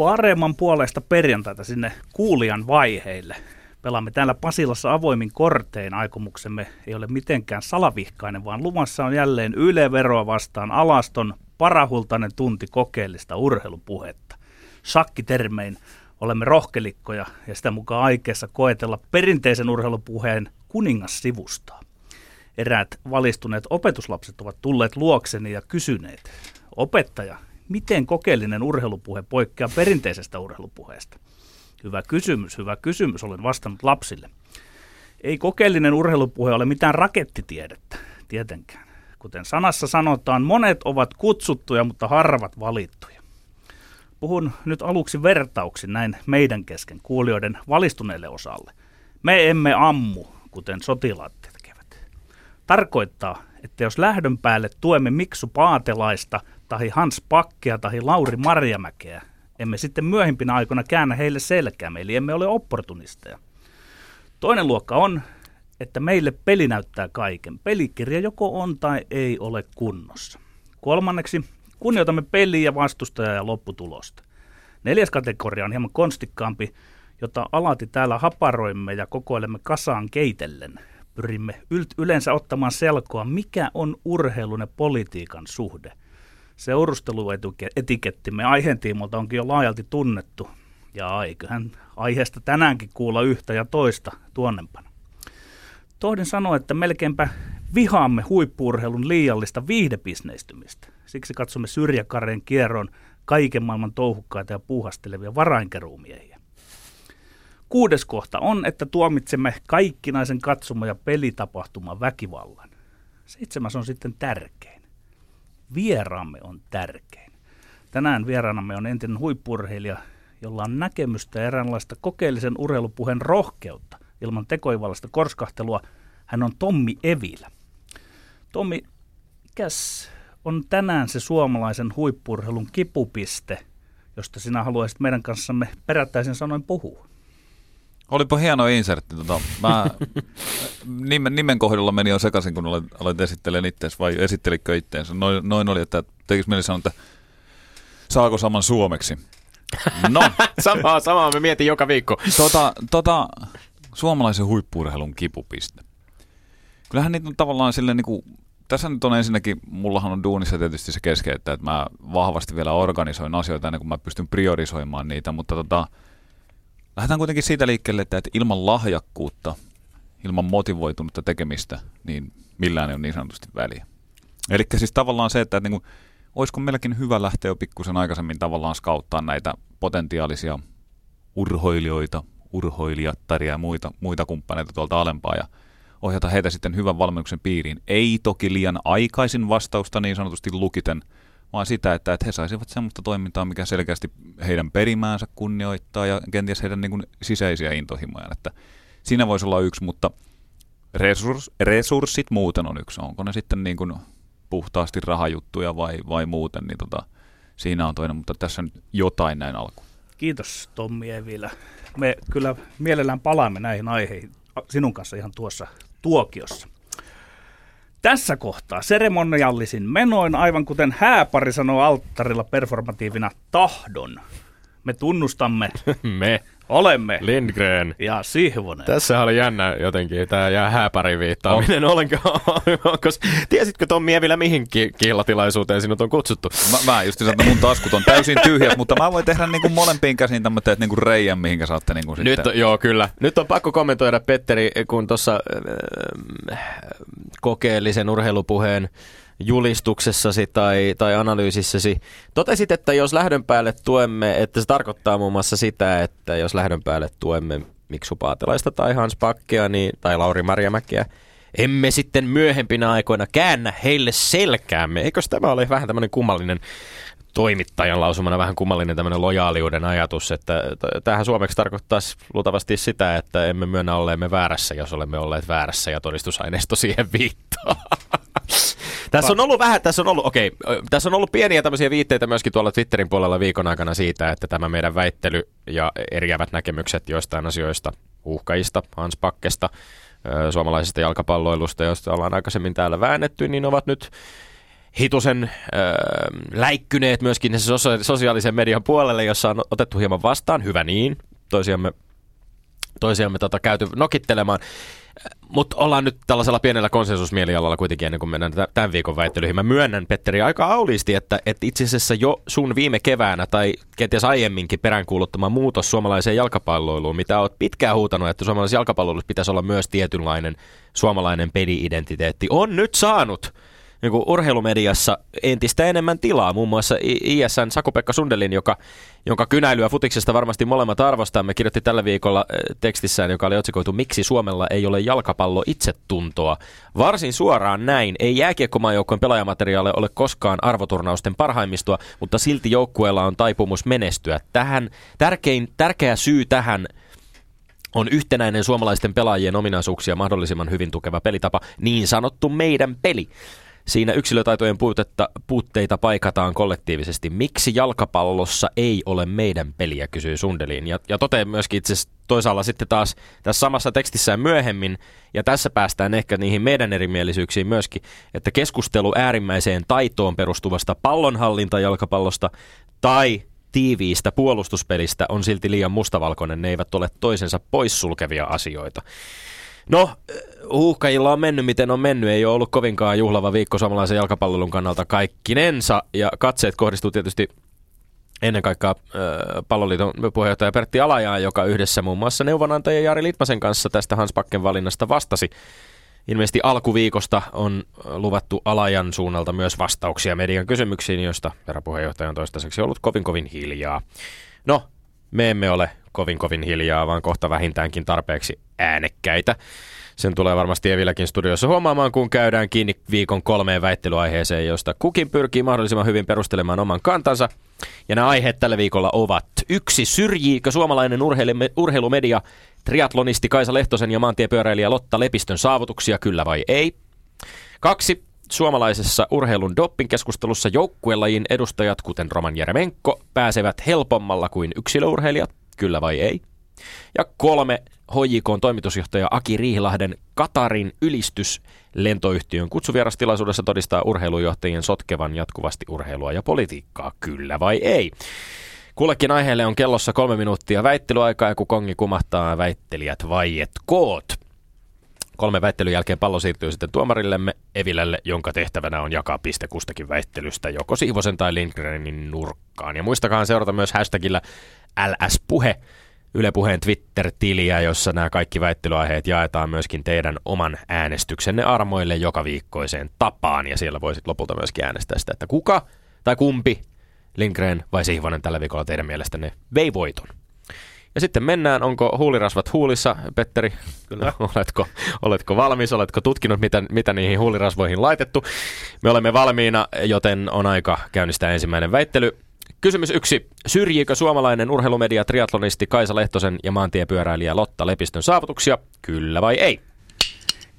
Paremman puolesta perjantaita sinne kuulijan vaiheille. Pelaamme täällä Pasilassa avoimin kortein. Aikomuksemme ei ole mitenkään salavihkainen, vaan luvassa on jälleen Yle-veroa vastaan alaston parahultainen tunti kokeellista urheilupuhetta. Shakkitermein olemme rohkelikkoja ja sitä mukaan aikeessa koetella perinteisen urheilupuheen kuningassivustaa. Eräät valistuneet opetuslapset ovat tulleet luokseni ja kysyneet, opettaja, miten kokeellinen urheilupuhe poikkeaa perinteisestä urheilupuheesta? Hyvä kysymys, hyvä kysymys, olen vastannut lapsille. Ei kokeellinen urheilupuhe ole mitään rakettitiedettä, tietenkään. Kuten sanassa sanotaan, monet ovat kutsuttuja, mutta harvat valittuja. Puhun nyt aluksi vertauksin näin meidän kesken kuulijoiden valistuneelle osalle. Me emme ammu, kuten sotilaat tekevät. Tarkoittaa, että jos lähdön päälle tuemme Miksu Paatelaista tai Hans Pakkia tai Lauri Marjamäkeä, emme sitten myöhempinä aikoina käännä heille selkäämme, eli emme ole opportunisteja. Toinen luokka on, että meille peli näyttää kaiken. Pelikirja joko on tai ei ole kunnossa. Kolmanneksi, kunnioitamme peliä, vastustajaa ja lopputulosta. Neljäs kategoria on hieman konstikkaampi, jota alati täällä haparoimme ja kokoilemme kasaan keitellen. Pyrimme yleensä ottamaan selkoa, mikä on urheilun ja politiikan suhde. Seurusteluetikettimme aiheen tiimolta onkin jo laajalti tunnettu, ja eiköhän aiheesta tänäänkin kuulla yhtä ja toista tuonnempana. Tohdin sanoa, että melkeinpä vihaamme huippuurheilun liiallista viihdebisneistymistä. Siksi katsomme syrjäkareen kierron kaiken maailman touhukkaita ja puuhastelevia varainkeruumiehiä. Kuudes kohta on, että tuomitsemme kaikkinaisen katsomo- ja pelitapahtuman väkivallan. Seitsemäs on sitten tärkein. Vieraamme on tärkein. Tänään vieraanamme on entinen huippurheilija, jolla on näkemystä eräänlaista kokeellisen urheilupuheen rohkeutta ilman tekoivallista korskahtelua. Hän on Tommi Evilä. Tommi, mikäs on tänään se suomalaisen huippurheilun kipupiste, josta sinä haluaisit meidän kanssamme perättäisen sanoin puhua? Olipa hieno insertti. Tota, mä nimen, nimen kohdalla meni jo sekaisin, kun aloit, aloit esittelen itseäsi, vai esittelitkö itteensä? Noin, noin oli, että tekisi mieli sanoa, että saako saman suomeksi. No. samaa, samaa me mietin joka viikko. Tota, tota, suomalaisen huippuurheilun kipupiste. Kyllähän niitä on tavallaan silleen niin kuin, tässä nyt on ensinnäkin, mullahan on duunissa tietysti se keskeyttä, että mä vahvasti vielä organisoin asioita ennen kuin mä pystyn priorisoimaan niitä, mutta tota, lähdetään kuitenkin siitä liikkeelle, että ilman lahjakkuutta, ilman motivoitunutta tekemistä, niin millään ei ole niin sanotusti väliä. Eli siis tavallaan se, että, niin kuin, olisiko meilläkin hyvä lähteä jo pikkusen aikaisemmin tavallaan skauttaa näitä potentiaalisia urhoilijoita, urhoilijattaria ja muita, muita kumppaneita tuolta alempaa ja ohjata heitä sitten hyvän valmennuksen piiriin. Ei toki liian aikaisin vastausta niin sanotusti lukiten, vaan sitä, että, että he saisivat semmoista toimintaa, mikä selkeästi heidän perimäänsä kunnioittaa ja kenties heidän niin kuin, sisäisiä intohimoja. Että siinä voisi olla yksi, mutta resurs, resurssit muuten on yksi. Onko ne sitten niin kuin puhtaasti rahajuttuja vai, vai muuten, niin tota, siinä on toinen, mutta tässä nyt jotain näin alku. Kiitos Tommi Evilä. Me kyllä mielellään palaamme näihin aiheihin sinun kanssa ihan tuossa tuokiossa. Tässä kohtaa seremoniallisin menoin, aivan kuten hääpari sanoo alttarilla performatiivina tahdon. Me tunnustamme. Me. Olemme. Lindgren. Ja Sihvonen. Tässä oli jännä jotenkin, tämä jää hääpäri viittaaminen on. ollenkaan. Koska, tiesitkö Tommi Evilä, mihin ki- killatilaisuuteen sinut on kutsuttu? Mä, mä just sanon, että mun taskut on täysin tyhjät, mutta mä voin tehdä niinku molempiin käsiin tämmöinen niinku reijän, mihinkä saatte niinku Nyt, sitten. joo, kyllä. Nyt on pakko kommentoida, Petteri, kun tuossa äh, kokeellisen urheilupuheen julistuksessasi tai, tai analyysissäsi totesit, että jos lähdön päälle tuemme, että se tarkoittaa muun muassa sitä, että jos lähdön päälle tuemme Miksu Paatelaista tai Hans Pakkia niin, tai Lauri Marjamäkiä, emme sitten myöhempinä aikoina käännä heille selkäämme. Eikö tämä ole vähän tämmöinen kummallinen toimittajan lausumana vähän kummallinen tämmöinen lojaaliuden ajatus, että tähän suomeksi tarkoittaa luultavasti sitä, että emme myönnä olleemme väärässä, jos olemme olleet väärässä ja todistusaineisto siihen viittaa. Tässä on ollut vähän, tässä on ollut, okei, ö, tässä on ollut pieniä tämmöisiä viitteitä myöskin tuolla Twitterin puolella viikon aikana siitä, että tämä meidän väittely ja eriävät näkemykset joistain asioista, uhkajista, Hans Pakkesta, suomalaisesta jalkapalloilusta, joista ollaan aikaisemmin täällä väännetty, niin ovat nyt hitusen äh, läikkyneet myöskin sosia- sosiaalisen median puolelle, jossa on otettu hieman vastaan, hyvä niin, toisiamme, toisiamme tota, käyty nokittelemaan. Mutta ollaan nyt tällaisella pienellä konsensusmielialalla kuitenkin ennen kuin mennään tä- tämän viikon väittelyihin. Mä myönnän, Petteri, aika auliisti, että, että itse asiassa jo sun viime keväänä tai kenties aiemminkin peräänkuuluttama muutos suomalaiseen jalkapalloiluun, mitä oot pitkään huutanut, että suomalaisessa jalkapalloilussa pitäisi olla myös tietynlainen suomalainen peli-identiteetti, on nyt saanut niin kuin urheilumediassa entistä enemmän tilaa. Muun muassa ISN Saku-Pekka Sundelin, joka, jonka kynäilyä futiksesta varmasti molemmat arvostamme, kirjoitti tällä viikolla äh, tekstissään, joka oli otsikoitu Miksi Suomella ei ole jalkapallo itsetuntoa. Varsin suoraan näin. Ei jääkiekkomaajoukkojen pelaajamateriaali ole koskaan arvoturnausten parhaimmistoa, mutta silti joukkueella on taipumus menestyä. Tähän, tärkein, tärkeä syy tähän on yhtenäinen suomalaisten pelaajien ominaisuuksia mahdollisimman hyvin tukeva pelitapa, niin sanottu meidän peli. Siinä yksilötaitojen puutetta, puutteita paikataan kollektiivisesti. Miksi jalkapallossa ei ole meidän peliä, kysyy Sundelin. Ja, ja toteaa myöskin itse toisaalla sitten taas tässä samassa tekstissään myöhemmin, ja tässä päästään ehkä niihin meidän erimielisyyksiin myöskin, että keskustelu äärimmäiseen taitoon perustuvasta pallonhallintajalkapallosta tai tiiviistä puolustuspelistä on silti liian mustavalkoinen. Ne eivät ole toisensa poissulkevia asioita. No, huuhkajilla on mennyt miten on mennyt. Ei ole ollut kovinkaan juhlava viikko suomalaisen jalkapallon kannalta kaikkinensa. Ja katseet kohdistuu tietysti ennen kaikkea palloliiton puheenjohtaja Pertti Alajaan, joka yhdessä muun muassa neuvonantaja Jari Litmasen kanssa tästä Hans Pakken valinnasta vastasi. Ilmeisesti alkuviikosta on luvattu Alajan suunnalta myös vastauksia median kysymyksiin, joista varapuheenjohtaja on toistaiseksi ollut kovin kovin hiljaa. No, me emme ole kovin kovin hiljaa, vaan kohta vähintäänkin tarpeeksi äänekkäitä. Sen tulee varmasti Eviläkin studiossa huomaamaan, kun käydään kiinni viikon kolmeen väittelyaiheeseen, josta kukin pyrkii mahdollisimman hyvin perustelemaan oman kantansa. Ja nämä aiheet tällä viikolla ovat yksi, syrjiikö suomalainen urheilumedia triatlonisti Kaisa Lehtosen ja maantiepyöräilijä Lotta Lepistön saavutuksia, kyllä vai ei? Kaksi, suomalaisessa urheilun doping-keskustelussa joukkuelajin edustajat, kuten Roman Jeremenko, pääsevät helpommalla kuin yksilöurheilijat, kyllä vai ei? Ja kolme, HJKn toimitusjohtaja Aki Riihilahden Katarin ylistys lentoyhtiön kutsuvierastilaisuudessa todistaa urheilujohtajien sotkevan jatkuvasti urheilua ja politiikkaa, kyllä vai ei? Kullekin aiheelle on kellossa kolme minuuttia väittelyaikaa ja kun kongi kumahtaa väittelijät vaiet koot. Kolme väittelyn jälkeen pallo siirtyy sitten tuomarillemme Evilälle, jonka tehtävänä on jakaa piste kustakin väittelystä joko Siivosen tai Lindgrenin nurkkaan. Ja muistakaa seurata myös hashtagillä LS-puhe Yle Puheen Twitter-tiliä, jossa nämä kaikki väittelyaiheet jaetaan myöskin teidän oman äänestyksenne armoille joka viikkoiseen tapaan. Ja siellä voisit lopulta myöskin äänestää sitä, että kuka tai kumpi, Lindgren vai Sihvonen tällä viikolla teidän mielestänne vei voiton. Ja sitten mennään, onko huulirasvat huulissa, Petteri? Kyllä. Oletko, oletko valmis, oletko tutkinut, mitä, mitä niihin huulirasvoihin laitettu? Me olemme valmiina, joten on aika käynnistää ensimmäinen väittely. Kysymys yksi. Syrjiikö suomalainen urheilumedia triatlonisti Kaisa Lehtosen ja maantiepyöräilijä Lotta Lepistön saavutuksia? Kyllä vai ei?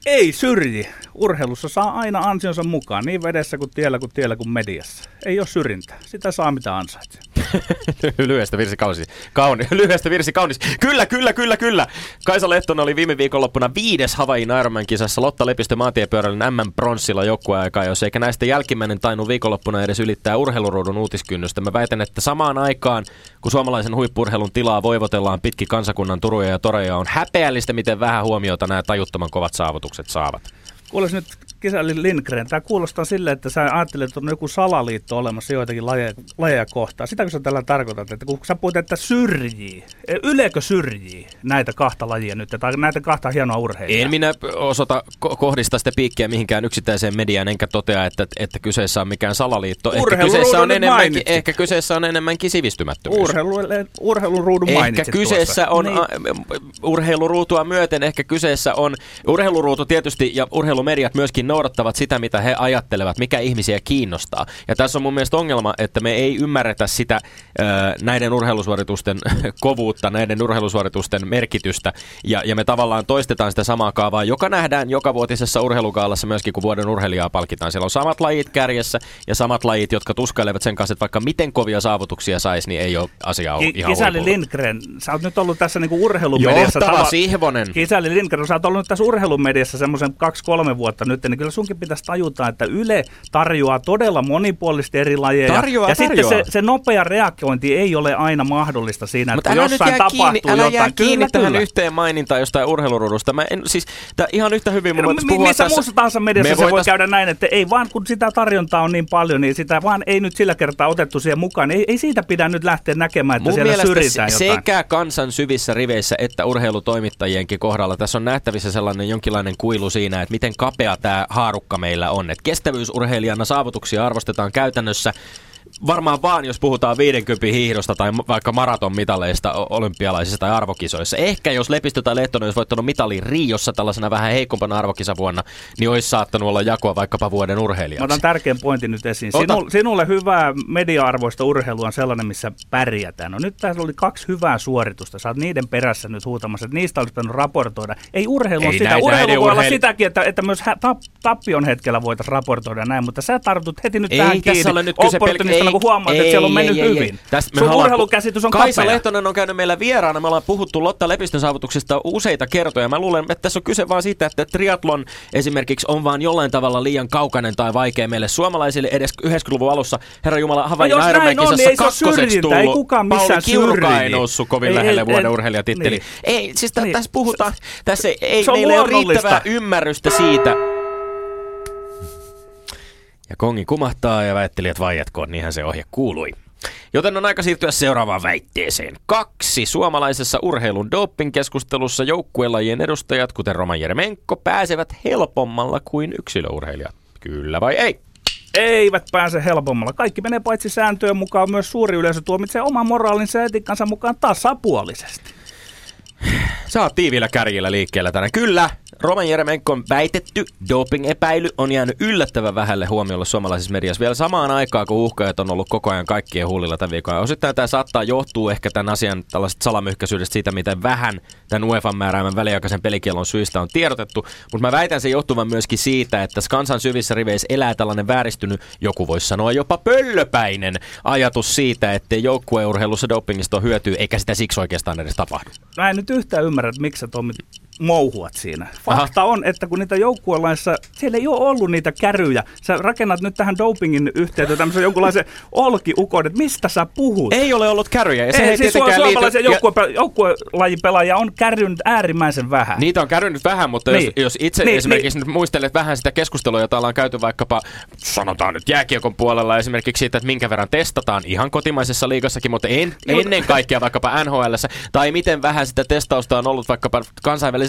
Ei syrji. Urheilussa saa aina ansionsa mukaan, niin vedessä kuin tiellä kuin tiellä kuin mediassa. Ei ole syrjintää. Sitä saa mitä ansaitsee. lyhyestä virsi kaunis. Kauni, lyhyestä virsi kaunis. Kyllä, kyllä, kyllä, kyllä. Kaisa Lehtonen oli viime viikonloppuna viides Havain Ironman-kisassa Lotta Lepistö maantiepyöräilyn MM-pronssilla joukkueaikaa, jos eikä näistä jälkimmäinen tainnut viikonloppuna edes ylittää urheiluruudun uutiskynnystä. Mä väitän, että samaan aikaan, kun suomalaisen huippurheilun tilaa voivotellaan pitki kansakunnan turuja ja toreja, on häpeällistä, miten vähän huomiota nämä tajuttoman kovat saavutukset saavat. Kuules nyt kesäli Lindgren, tämä kuulostaa silleen, että sä ajattelet, että on joku salaliitto olemassa joitakin lajeja, lajeja kohtaan. Sitäkö sä tällä tarkoitat, että kun sä puhut, että syrjii, e, Ylekö syrjii näitä kahta lajia nyt, tai näitä kahta hienoa urheilijaa? En minä osoita ko- kohdista sitä piikkiä mihinkään yksittäiseen mediaan, enkä totea, että, että kyseessä on mikään salaliitto. Ehkä Urheiluruudun kyseessä, on mainitsit. ehkä kyseessä on enemmänkin sivistymättömyys. Urheilu, urheilun ruudun Ehkä kyseessä tuossa. on niin. urheiluruutua myöten, ehkä kyseessä on urheiluruutu tietysti ja urheilumediat myöskin noudattavat sitä, mitä he ajattelevat, mikä ihmisiä kiinnostaa. Ja tässä on mun mielestä ongelma, että me ei ymmärretä sitä ö, näiden urheilusuoritusten kovuutta, näiden urheilusuoritusten merkitystä, ja, ja me tavallaan toistetaan sitä samaa kaavaa, joka nähdään joka vuotisessa urheilukaalassa myöskin, kun vuoden urheilijaa palkitaan. Siellä on samat lajit kärjessä ja samat lajit, jotka tuskailevat sen kanssa, että vaikka miten kovia saavutuksia saisi, niin ei ole asiaa Ki- ihan Kisäli huipulla. Lindgren, sä oot nyt ollut tässä niinku urheilumediassa. Johtava tava- Sihvonen. Kisäli Lindgren, sä oot ollut tässä urheilumediassa semmoisen kaksi-kolme vuotta nyt, niin kyllä sunkin pitäisi tajuta, että Yle tarjoaa todella monipuolisesti eri lajeja. Tarjoaa, ja tarjoaa. sitten se, se nopea reagointi ei ole aina mahdollista siinä, Mutta että älä jossain tapahtuu kiinni, älä jotain. jää kiinni kyllä, tähän kyllä. yhteen mainintaan jostain urheilurudusta. Mä en, siis, tää ihan yhtä hyvin mun No, mi- puhua missä tässä. muussa tahansa mediassa Me se voi voitais- käydä näin, että ei vaan kun sitä tarjontaa on niin paljon, niin sitä vaan ei nyt sillä kertaa otettu siihen mukaan. Ei, ei siitä pidä nyt lähteä näkemään, että Mun siellä syrjitään se- jotain. sekä kansan syvissä riveissä että urheilutoimittajienkin kohdalla tässä on nähtävissä sellainen jonkinlainen kuilu siinä, että miten kapea tämä haarukka meillä on. Että kestävyysurheilijana saavutuksia arvostetaan käytännössä varmaan vaan, jos puhutaan 50 hiihdosta tai vaikka maratonmitaleista o- olympialaisissa tai arvokisoissa. Ehkä jos Lepistö tai Lehtonen olisi voittanut mitalin Riossa tällaisena vähän heikompana arvokisavuonna, niin olisi saattanut olla jakoa vaikkapa vuoden Mä urheilijaksi. otan tärkeän pointin nyt esiin. Ota. Sinu, sinulle hyvää media-arvoista urheilua on sellainen, missä pärjätään. No nyt tässä oli kaksi hyvää suoritusta. Oot niiden perässä nyt huutamassa, että niistä olisi pitänyt raportoida. Ei urheilu ole Ei sitä. Urheilu voi olla urheil- sitäkin, että, että myös hä- tap, tappion hetkellä voitaisiin raportoida näin, mutta sä tartut heti nyt Ei tähän tässä kiinni ole nyt kyse pelk- kun huomaat, että siellä on mennyt ei, ei, hyvin. Ei. Me Sun ollaan- urheilukäsitys on Kaisa kapea. Lehtonen on käynyt meillä vieraana. Me ollaan puhuttu Lotta Lepistön saavutuksista useita kertoja. Mä luulen, että tässä on kyse vaan siitä, että triatlon esimerkiksi on vaan jollain tavalla liian kaukainen tai vaikea meille suomalaisille edes 90-luvun alussa. Herra Jumala, Havain No on, Ironman-kisassa niin ei kakkoseksi syrjintää, ei tullut. kukaan Pauli missään Kiurukaan ei noussut kovin Ei, lähelle ei, vuoden ei, urheilijatitteli. niin. Ei, siis Niin. tässä puhutaan, tässä ei, ei meillä ei ole riittävää ymmärrystä siitä, ja kongi kumahtaa ja väittelijät vaietkoon, niinhän se ohje kuului. Joten on aika siirtyä seuraavaan väitteeseen. Kaksi suomalaisessa urheilun doping-keskustelussa joukkuelajien edustajat, kuten Roman Jeremenko, pääsevät helpommalla kuin yksilöurheilijat. Kyllä vai ei? Eivät pääse helpommalla. Kaikki menee paitsi sääntöjen mukaan, myös suuri yleisö tuomitsee oman moraalinsa ja etiikkansa mukaan tasapuolisesti. Sä oot tiivillä kärjillä liikkeellä tänään. Kyllä, Roman Jeremenkon väitetty doping-epäily on jäänyt yllättävän vähälle huomiolle suomalaisessa mediassa vielä samaan aikaan, kun uhkaajat on ollut koko ajan kaikkien huulilla tämän viikon. Osittain tämä saattaa johtuu ehkä tämän asian tällaisesta salamyhkäisyydestä siitä, miten vähän tämän UEFA määräämän väliaikaisen pelikielon syistä on tiedotettu. Mutta mä väitän sen johtuvan myöskin siitä, että kansan syvissä riveissä elää tällainen vääristynyt, joku voisi sanoa jopa pöllöpäinen ajatus siitä, että joukkueurheilussa dopingista on hyötyä, eikä sitä siksi oikeastaan edes tapahdu. Mä en nyt yhtään ymmärrä, että miksi sä mouhuat siinä. Fakta on, että kun niitä joukkuelaissa, siellä ei ole ollut niitä käryjä. Sä rakennat nyt tähän dopingin yhteyteen tämmöisen jonkunlaisen olkiukon, että mistä sä puhut? Ei ole ollut kärryjä. Ja se ei, ei siis suomalaisia liity- joukkue, joukkuelajipelaajia on kärrynyt äärimmäisen vähän. Niitä on kärrynyt vähän, mutta niin. Jos, jos itse niin, esimerkiksi niin. nyt muistelet vähän sitä keskustelua, jota ollaan käyty vaikkapa, sanotaan nyt jääkiekon puolella esimerkiksi siitä, että minkä verran testataan ihan kotimaisessa liigassakin, mutta en, ennen kaikkea vaikkapa NHL, tai miten vähän sitä testausta on ollut vaikkapa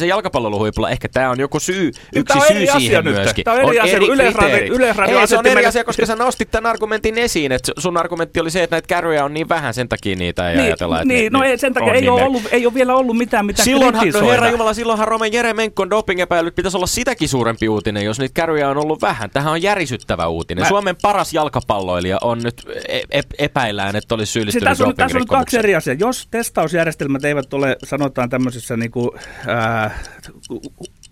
kansainvälisen jalkapallon huipulla. Ehkä tämä on joku syy, yksi Tää on syy eri asia siihen nyt. myöskin. Tää on eri asia, kun Yleisradio- kriteerit. Yleisradio Ei, se on eri asia, koska sä nostit tämän argumentin esiin, että sun argumentti oli se, että näitä kärryjä on niin vähän, sen takia niitä ei ajatella. Että niin, ne, no ei, sen takia on ei, niin ole ollut, ei ole vielä ollut mitään, mitä Silloinhan, no herra Jumala, silloinhan Roman Jeremenkon dopingepäilyt pitäisi olla sitäkin suurempi uutinen, jos niitä kärryjä on ollut vähän. Tähän on järisyttävä uutinen. Mä- Suomen paras jalkapalloilija on nyt e- e- epäillään, että olisi syyllistynyt tässä, on, tässä on kaksi eri asiaa. Jos testausjärjestelmät eivät ole, sanotaan tämmöisissä niinku, ää,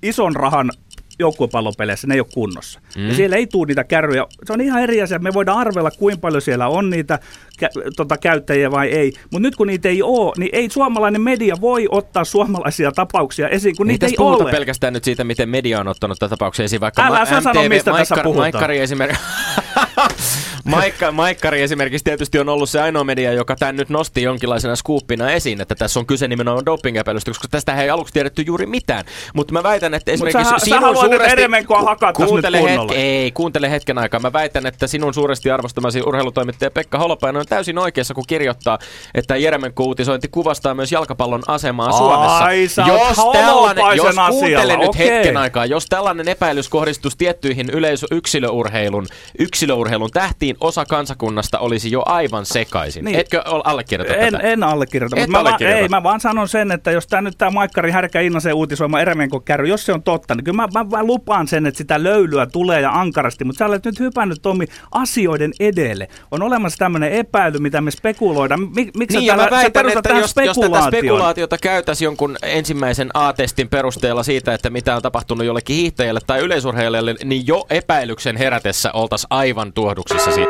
ison rahan joukkuepallopeleissä, ne ei ole kunnossa. Mm. Ja siellä ei tule niitä kärryjä. Se on ihan eri asia. Me voidaan arvella, kuinka paljon siellä on niitä kä- tota, käyttäjiä vai ei. Mutta nyt kun niitä ei ole, niin ei suomalainen media voi ottaa suomalaisia tapauksia esiin, kun niitä tässä ei puhuta ole. pelkästään nyt siitä, miten media on ottanut tätä tapauksia esiin, vaikka Älä ma- sä sano, mistä tässä Maikkar- puhutaan. Maikkari esimerkiksi... Maikka, Maikkari esimerkiksi tietysti on ollut se ainoa media, joka tämän nyt nosti jonkinlaisena skuuppina esiin, että tässä on kyse nimenomaan doping-epäilystä, koska tästä ei aluksi tiedetty juuri mitään. Mutta mä väitän, että esimerkiksi sä- sä sinun että suuresti... Eremenkoa ku- hakattaisiin nyt kuuntele kunnolla. ei, kuuntele hetken aikaa. Mä väitän, että sinun suuresti arvostamasi urheilutoimittaja Pekka Holopainen on täysin oikeassa, kun kirjoittaa, että Jeremenko-uutisointi kuvastaa myös jalkapallon asemaa Ai, Suomessa. sä oot tällainen, jos kuuntele asialla, nyt okei. hetken aikaa, jos tällainen epäilys kohdistus tiettyihin yleisö yksilöurheilun, yksilöurheilun tähtiin, osa kansakunnasta olisi jo aivan sekaisin. Niin. Etkö allekirjoita En, tätä? en allekirjoita, Et mutta mä, vaan, ei, mä vaan sanon sen, että jos tämä nyt tämä Maikkari Härkä Innasen uutisoima Eremenko kärry, jos se on totta, niin kyllä mä, mä, mä lupaan sen, että sitä löylyä tulee ja ankarasti, mutta sä olet nyt hypännyt Tommi asioiden edelle. On olemassa tämmöinen epäily, mitä me spekuloidaan. Mik, miksi Niin, sä, mä täällä, sä väitän, perustat että jos, jos tätä spekulaatiota käytäisiin jonkun ensimmäisen A-testin perusteella siitä, että mitä on tapahtunut jollekin hiihtäjälle tai yleisurheilijalle, niin jo epäilyksen herätessä oltaisiin aivan tuohduksissa siitä.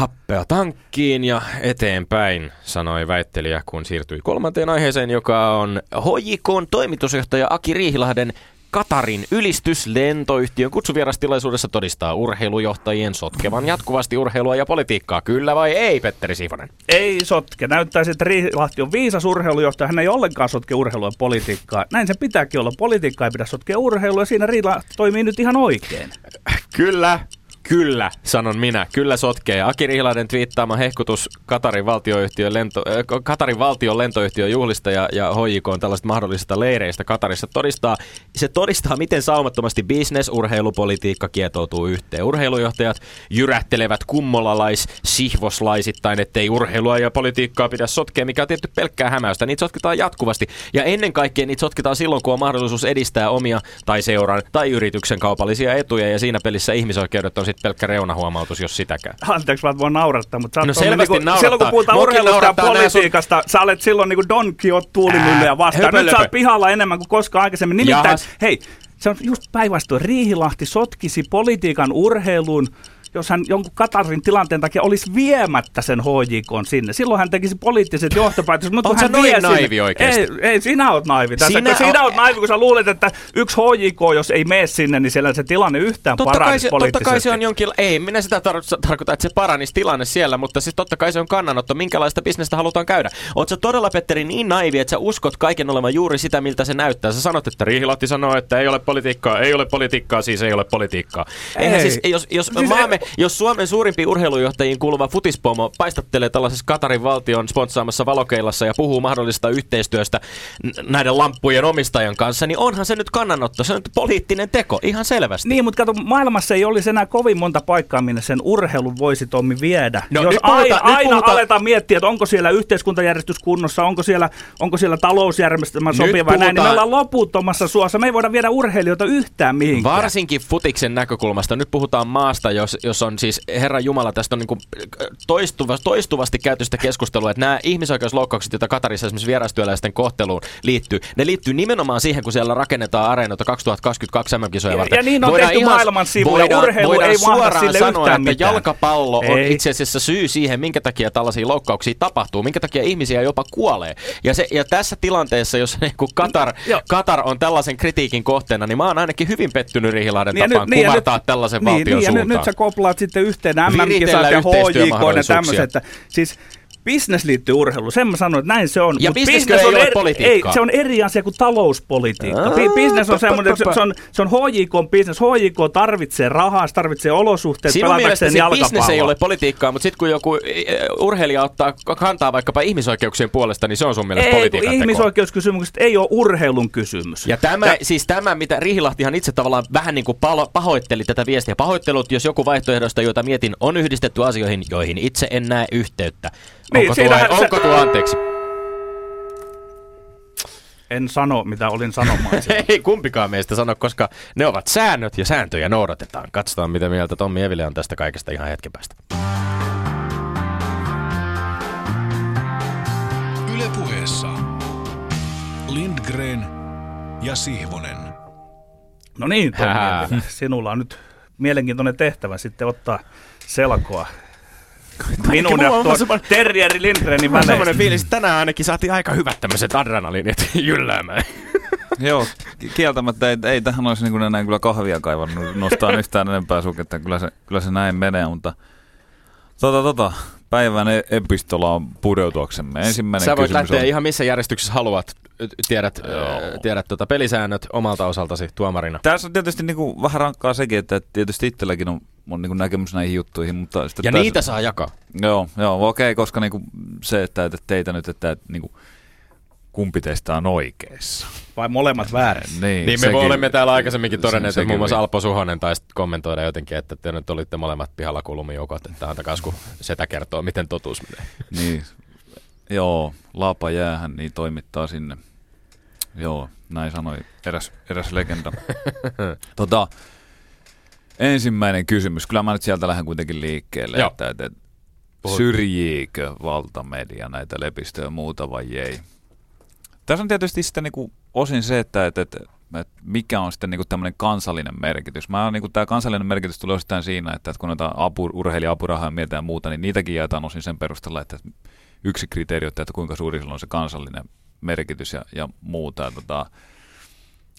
Happea tankkiin ja eteenpäin, sanoi väittelijä, kun siirtyi kolmanteen aiheeseen, joka on HJKn toimitusjohtaja Aki Riihilahden Katarin ylistys lentoyhtiön kutsuvierastilaisuudessa todistaa urheilujohtajien sotkevan jatkuvasti urheilua ja politiikkaa. Kyllä vai ei, Petteri Sivonen? Ei sotke. Näyttäisi, että Riihilahti on viisas urheilujohtaja. Hän ei ollenkaan sotke urheilua ja politiikkaa. Näin se pitääkin olla. Politiikkaa ei pidä sotkea urheilua ja siinä Riihilahti toimii nyt ihan oikein. Kyllä, kyllä, sanon minä. Kyllä sotkee. Aki Rihilaiden twiittaama hehkutus Katarin, valtioyhtiön lento, äh, Katarin valtion lentoyhtiön juhlista ja, ja HJK on tällaista mahdollisista leireistä Katarissa todistaa, se todistaa, miten saumattomasti business, urheilu, politiikka kietoutuu yhteen. Urheilujohtajat jyrättelevät kummolalais, sihvoslaisittain, ettei urheilua ja politiikkaa pidä sotkea, mikä on tietty pelkkää hämäystä. Niitä sotketaan jatkuvasti. Ja ennen kaikkea niitä sotketaan silloin, kun on mahdollisuus edistää omia tai seuran tai yrityksen kaupallisia etuja. Ja siinä pelissä ihmisoikeudet on sitten pelkkä reunahuomautus, jos sitäkään. Anteeksi, mä voin naurattaa, mutta sä No selvästi niinku, naurattaa. silloin kun puhutaan Muakin urheilusta ja nää sun- politiikasta, sä olet silloin niinku Don Quixote tuulimyllyjä vastaan. höpö, Nyt sä löpö. oot pihalla enemmän kuin koskaan aikaisemmin. Nimittäin, Jahas. hei, se on just päinvastoin. Riihilahti sotkisi politiikan urheiluun, jos hän jonkun Katarin tilanteen takia olisi viemättä sen HJK sinne. Silloin hän tekisi poliittiset johtopäätökset. Mutta hän noin vie sinne- naivi oikeesti? Ei, ei, sinä oot naivi. Tässä, Sinä sinä, oot naivi, kun sä luulet, että yksi HJK, jos ei mene sinne, niin siellä se tilanne yhtään Totta kai, paranisi se, totta kai se on jonkin... Ei, minä sitä tar- tarkoita, että se paranisi tilanne siellä, mutta siis totta kai se on kannanotto, minkälaista bisnestä halutaan käydä. Oletko todella, Petteri, niin naivi, että sä uskot kaiken olevan juuri sitä, miltä se näyttää? Sä sanot, että Riihilahti sanoo, että ei ole politiikkaa, ei ole politiikkaa, siis ei ole politiikkaa. Eihän Ei. siis, jos, jos, Siis maamme, jos Suomen suurimpiin urheilujohtajiin kuuluva futispomo paistattelee tällaisessa Katarin valtion sponssaamassa valokeilassa ja puhuu mahdollisesta yhteistyöstä näiden lamppujen omistajan kanssa, niin onhan se nyt kannanotto, se on nyt poliittinen teko, ihan selvästi. Niin, mutta kato, maailmassa ei olisi enää kovin monta paikkaa, minne sen urheilun voisi Tommi viedä. No, Jos nyt puhutaan- aina, nyt aina puhutaan- aletaan miettiä, että onko siellä yhteiskuntajärjestys kunnossa, onko siellä, onko siellä talousjärjestelmä sopiva, näin, niin me ollaan loputtomassa suossa. Me ei voida viedä urheilijoita yhtään mihinkään. Varsinkin futiksen näkökulmasta. Nyt puhutaan maasta, jos, jos on siis, Herra Jumala, tästä on niin toistuvasti, toistuvasti käyty sitä keskustelua, että nämä ihmisoikeusloukkaukset, joita Katarissa esimerkiksi vierastyöläisten kohteluun liittyy, ne liittyy nimenomaan siihen, kun siellä rakennetaan areenoita 2022 MM-kisoja Ja- varten. ja niin on Voidaan tehty maailman sivuja. voidaan, Urheilu voidaan ei suoraan sille sanoa, että mitään. jalkapallo on Ei. itse asiassa syy siihen, minkä takia tällaisia loukkauksia tapahtuu, minkä takia ihmisiä jopa kuolee. Ja, se, ja tässä tilanteessa, jos niin kuin Katar, Joo. Katar on tällaisen kritiikin kohteena, niin mä oon ainakin hyvin pettynyt Riihilahden Niin ja tapaan nyt- niin ja kumartaa nyt- tällaisen niin, valtion niin, ja suuntaan. nyt, nyt sä koplaat sitten yhteen MM-kisat ja HJK ja tämmöiset. Että, siis Business liittyy urheiluun, sen mä sanoin, että näin se on. Ja business ei ole eri, politiikkaa? Ei, se on eri asia kuin talouspolitiikka. Aa, Bi- business on semmoinen, se, se on, se on HJK on business. HJK tarvitsee rahaa, se tarvitsee olosuhteet Sinun pelatakseen se jalkapalloa. business ei ole politiikkaa, mutta sitten kun joku eh, urheilija ottaa kantaa vaikkapa ihmisoikeuksien puolesta, niin se on sun mielestä ei, politiikan ihmisoikeuskysymykset ei ole urheilun kysymys. Ja tämä, ja, siis tämä, mitä Rihilahtihan itse tavallaan vähän niin kuin pahoitteli tätä viestiä. Pahoittelut, jos joku vaihtoehdosta, joita mietin, on yhdistetty asioihin, joihin itse en näe yhteyttä. Niin, Onko, tuo, siinähän se- onko tuo anteeksi? En sano, mitä olin sanomaan. Ei kumpikaan meistä sano, koska ne ovat säännöt ja sääntöjä noudatetaan. Katsotaan, mitä mieltä Tommi Evile on tästä kaikesta ihan hetken päästä. Yle puheessa Lindgren ja Sihvonen. No niin, Tommi, sinulla on nyt mielenkiintoinen tehtävä sitten ottaa selkoa minun ja on tuon semmoinen- Terrieri Lindgrenin on semmoinen väleistä. fiilis, että tänään ainakin saatiin aika hyvät tämmöiset adrenaliinit jylläämään. Joo, ki- kieltämättä ei, ei tähän olisi niin enää kyllä kahvia kaivannut nostaa yhtään enempää suketta. Kyllä se, kyllä se näin menee, mutta tota, tota, päivän e- epistola on pureutuaksemme. Ensimmäinen Sä voit lähteä on, ihan missä järjestyksessä haluat. Tiedät, Joo. äh, tiedät tota pelisäännöt omalta osaltasi tuomarina. Tässä on tietysti niin kuin vähän rankkaa sekin, että tietysti itselläkin on, on niin kuin näkemys näihin juttuihin. Mutta sitten Ja tässä- niitä saa jakaa. Joo, joo okei, koska niinku se, että, että teitä nyt, että, että niinku, kumpi teistä on oikeassa. Vai molemmat väärässä? Niin, Niin me sekin- olemme täällä aikaisemminkin todenneet, se- että muun muassa Alpo Suhonen taisi kommentoida jotenkin, että te nyt olitte molemmat pihalla kulumijoukot, että antakaa kun setä kertoo, miten totuus menee. Niin, joo, Laapa jäähän, niin toimittaa sinne. Joo, näin sanoi eräs, eräs legenda. tota, ensimmäinen kysymys. Kyllä mä nyt sieltä lähden kuitenkin liikkeelle. Joo. Että, että, syrjiikö valtamedia näitä lepistöjä ja muuta vai ei? Tässä on tietysti sitten niinku osin se, että, että, että, että mikä on sitten niinku tämmöinen kansallinen merkitys. Mä niinku, tämä kansallinen merkitys tulee osittain siinä, että, että kun näitä apu, urheilija-apurahaa mietitään ja muuta, niin niitäkin jaetaan osin sen perusteella, että yksi kriteeri on, että kuinka suuri sillä on se kansallinen merkitys ja, ja muuta. Ja tota,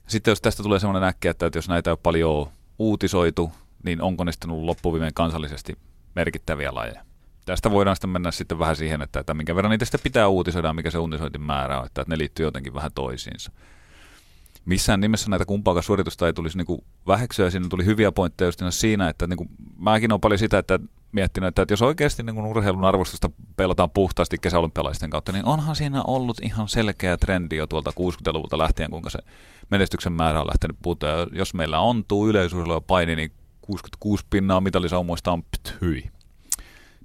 sitten jos tästä tulee semmoinen äkkiä, että, että jos näitä on paljon uutisoitu, niin onko ne sitten ollut kansallisesti merkittäviä lajeja? Tästä voidaan sitten mennä sitten vähän siihen, että, että minkä verran niitä sitten pitää uutisoida ja mikä se uutisointimäärä on, että, että ne liittyy jotenkin vähän toisiinsa. Missään nimessä näitä kumpaakaan suoritusta ei tulisi niinku väheksyä. Siinä tuli hyviä pointteja just siinä, että niinku, mäkin olen paljon sitä, että miettinyt, että, että jos oikeasti niin urheilun arvostusta pelataan puhtaasti kesäolympialaisten kautta, niin onhan siinä ollut ihan selkeä trendi jo tuolta 60-luvulta lähtien, kuinka se menestyksen määrä on lähtenyt puuttua. Jos meillä ontuu yleisurheilu ja paini, niin 66 pinnaa mitalisaumoista on ptyi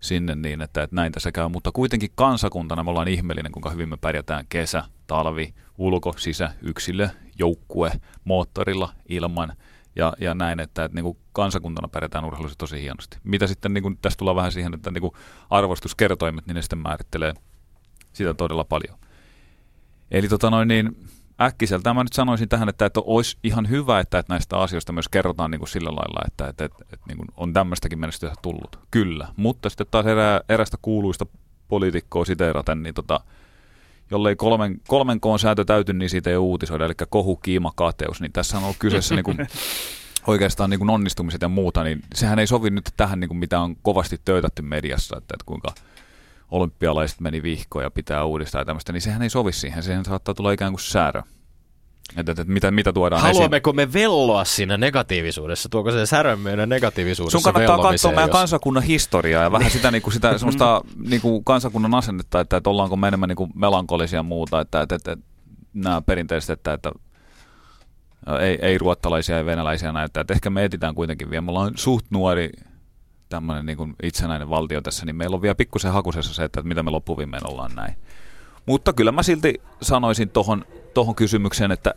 sinne niin, että, että näin tässä käy. Mutta kuitenkin kansakuntana me ollaan ihmeellinen, kuinka hyvin me pärjätään kesä, talvi, ulko, sisä, yksilö, joukkue, moottorilla, ilman ja, ja näin, että, että niin kuin kansakuntana pärjätään urheilussa tosi hienosti. Mitä sitten, niin kuin, tässä tullaan vähän siihen, että niin kuin arvostuskertoimet, niin ne sitten määrittelee sitä todella paljon. Eli tota noin niin, äkkiseltä mä nyt sanoisin tähän, että, että olisi ihan hyvä, että, että näistä asioista myös kerrotaan niin kuin sillä lailla, että, että, että, että niin kuin on tämmöistäkin menestystä tullut. Kyllä, mutta sitten taas erää, erästä kuuluista poliitikkoa siteeraten, niin tota, jollei kolmen, kolmen koon sääntö täyty, niin siitä ei uutisoida, eli kohu, kiima, kateus, niin tässä on ollut kyseessä niin kuin, oikeastaan niin kuin onnistumiset ja muuta, niin sehän ei sovi nyt tähän, niin kuin mitä on kovasti töytätty mediassa, että, että kuinka olympialaiset meni vihkoon ja pitää uudistaa ja tämmöistä, niin sehän ei sovi siihen. Sehän saattaa tulla ikään kuin säädö. Että, että, että mitä, mitä tuodaan esiin. Haluammeko me velloa siinä negatiivisuudessa? Tuoko se särö meidän negatiivisuudessa Sun kannattaa katsoa meidän jos- kansakunnan historiaa ja vähän sitä, niinku, sitä semmoista niinku, kansakunnan asennetta, että, että ollaanko me enemmän niinku, melankolisia ja muuta, että, että, että, että nämä perinteiset, että, että ei, ei ruottalaisia ja venäläisiä näyttää. Että ehkä me etitään kuitenkin vielä. Me ollaan suht nuori tämmöinen niin itsenäinen valtio tässä, niin meillä on vielä pikkusen hakusessa se, että mitä me loppuviimein ollaan näin. Mutta kyllä mä silti sanoisin tohon, tohon kysymykseen, että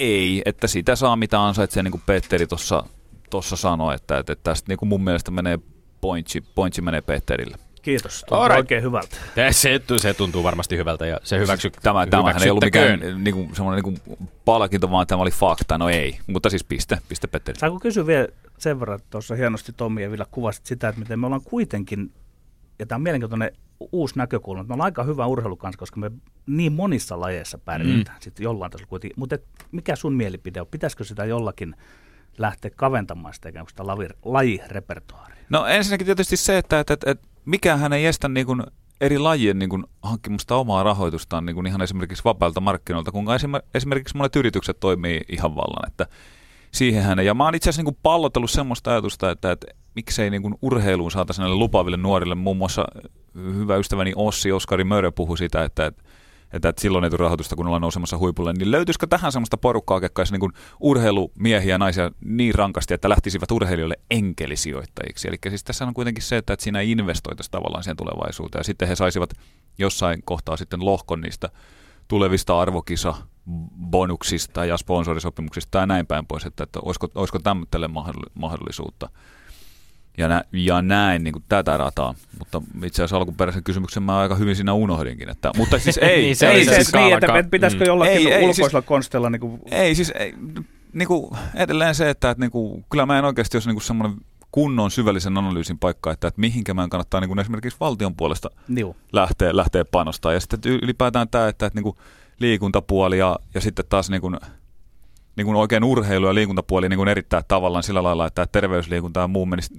ei, että sitä saa mitä ansaitsee, niin kuin Petteri tuossa tossa sanoi, että, että tästä niin kuin mun mielestä menee pointsi, pointsi menee Petterille. Kiitos, tuntuu Alright. oikein hyvältä. Se, se tuntuu varmasti hyvältä ja se hyväksy, Tämä, tämähän ei ollut mikään niin kuin, semmoinen niin kuin palkinto, vaan tämä oli fakta. No ei, mutta siis piste, piste Petteri. Saanko kysyä vielä sen verran, että tuossa hienosti Tommi ja Villa kuvasit sitä, että miten me ollaan kuitenkin, ja tämä on mielenkiintoinen uusi näkökulma, että me ollaan aika hyvä urheilukansa, koska me niin monissa lajeissa pärjätään mm. sitten jollain tasolla kuitenkin. Mutta et mikä sun mielipide on? Pitäisikö sitä jollakin lähteä kaventamaan sitä ikään kuin sitä lajirepertoaaria? No ensinnäkin tietysti se, että, että, että, että mikähän ei estä niin kuin eri lajien niin kuin hankkimusta omaa rahoitustaan niin kuin ihan esimerkiksi vapailta markkinoilta, kun esimer- esimerkiksi monet yritykset toimii ihan vallan. Että siihenhän, ja mä oon itse asiassa niin pallotellut semmoista ajatusta, että, että miksei niin kuin urheiluun saataisiin näille lupaaville nuorille, muun muassa hyvä ystäväni Ossi Oskari Mörö puhui sitä, että, että että, että silloin ei tule rahoitusta, kun ollaan nousemassa huipulle, niin löytyisikö tähän semmoista porukkaa, joka olisi niin urheilumiehiä ja naisia niin rankasti, että lähtisivät urheilijoille enkelisijoittajiksi. Eli siis tässä on kuitenkin se, että, että siinä investoitaisiin tavallaan siihen tulevaisuuteen, ja sitten he saisivat jossain kohtaa sitten lohkon niistä tulevista arvokisa bonuksista ja sponsorisopimuksista ja näin päin pois, että, että olisiko, olisiko tämmöiselle mahdollisuutta. Ja, nä, ja näin niin kuin tätä rataa. Mutta itse asiassa alkuperäisen kysymyksen mä aika hyvin siinä unohdin. Että, mutta siis ei, Niin, se ei, Ei se siis, niin, että, pitäisikö Mm. jollakin Ei, ei, ulkoisella siis- konstilla niin kuin, ei siis ei, niin kuin, edelleen se, että, että niin kuin, kyllä mä en oikeasti olisi niin kuin semmoinen kunnon syvällisen analyysin paikka, että, että mihinkä meidän kannattaa niin kuin esimerkiksi valtion puolesta niu. lähteä, lähteä panostaa. Ja sitten ylipäätään tämä, että, että niin kuin liikuntapuoli ja, ja sitten taas niin kuin, niin kuin oikein urheilu ja liikuntapuoli niin kuin erittäin tavallaan sillä lailla, että terveysliikunta ja muu menisi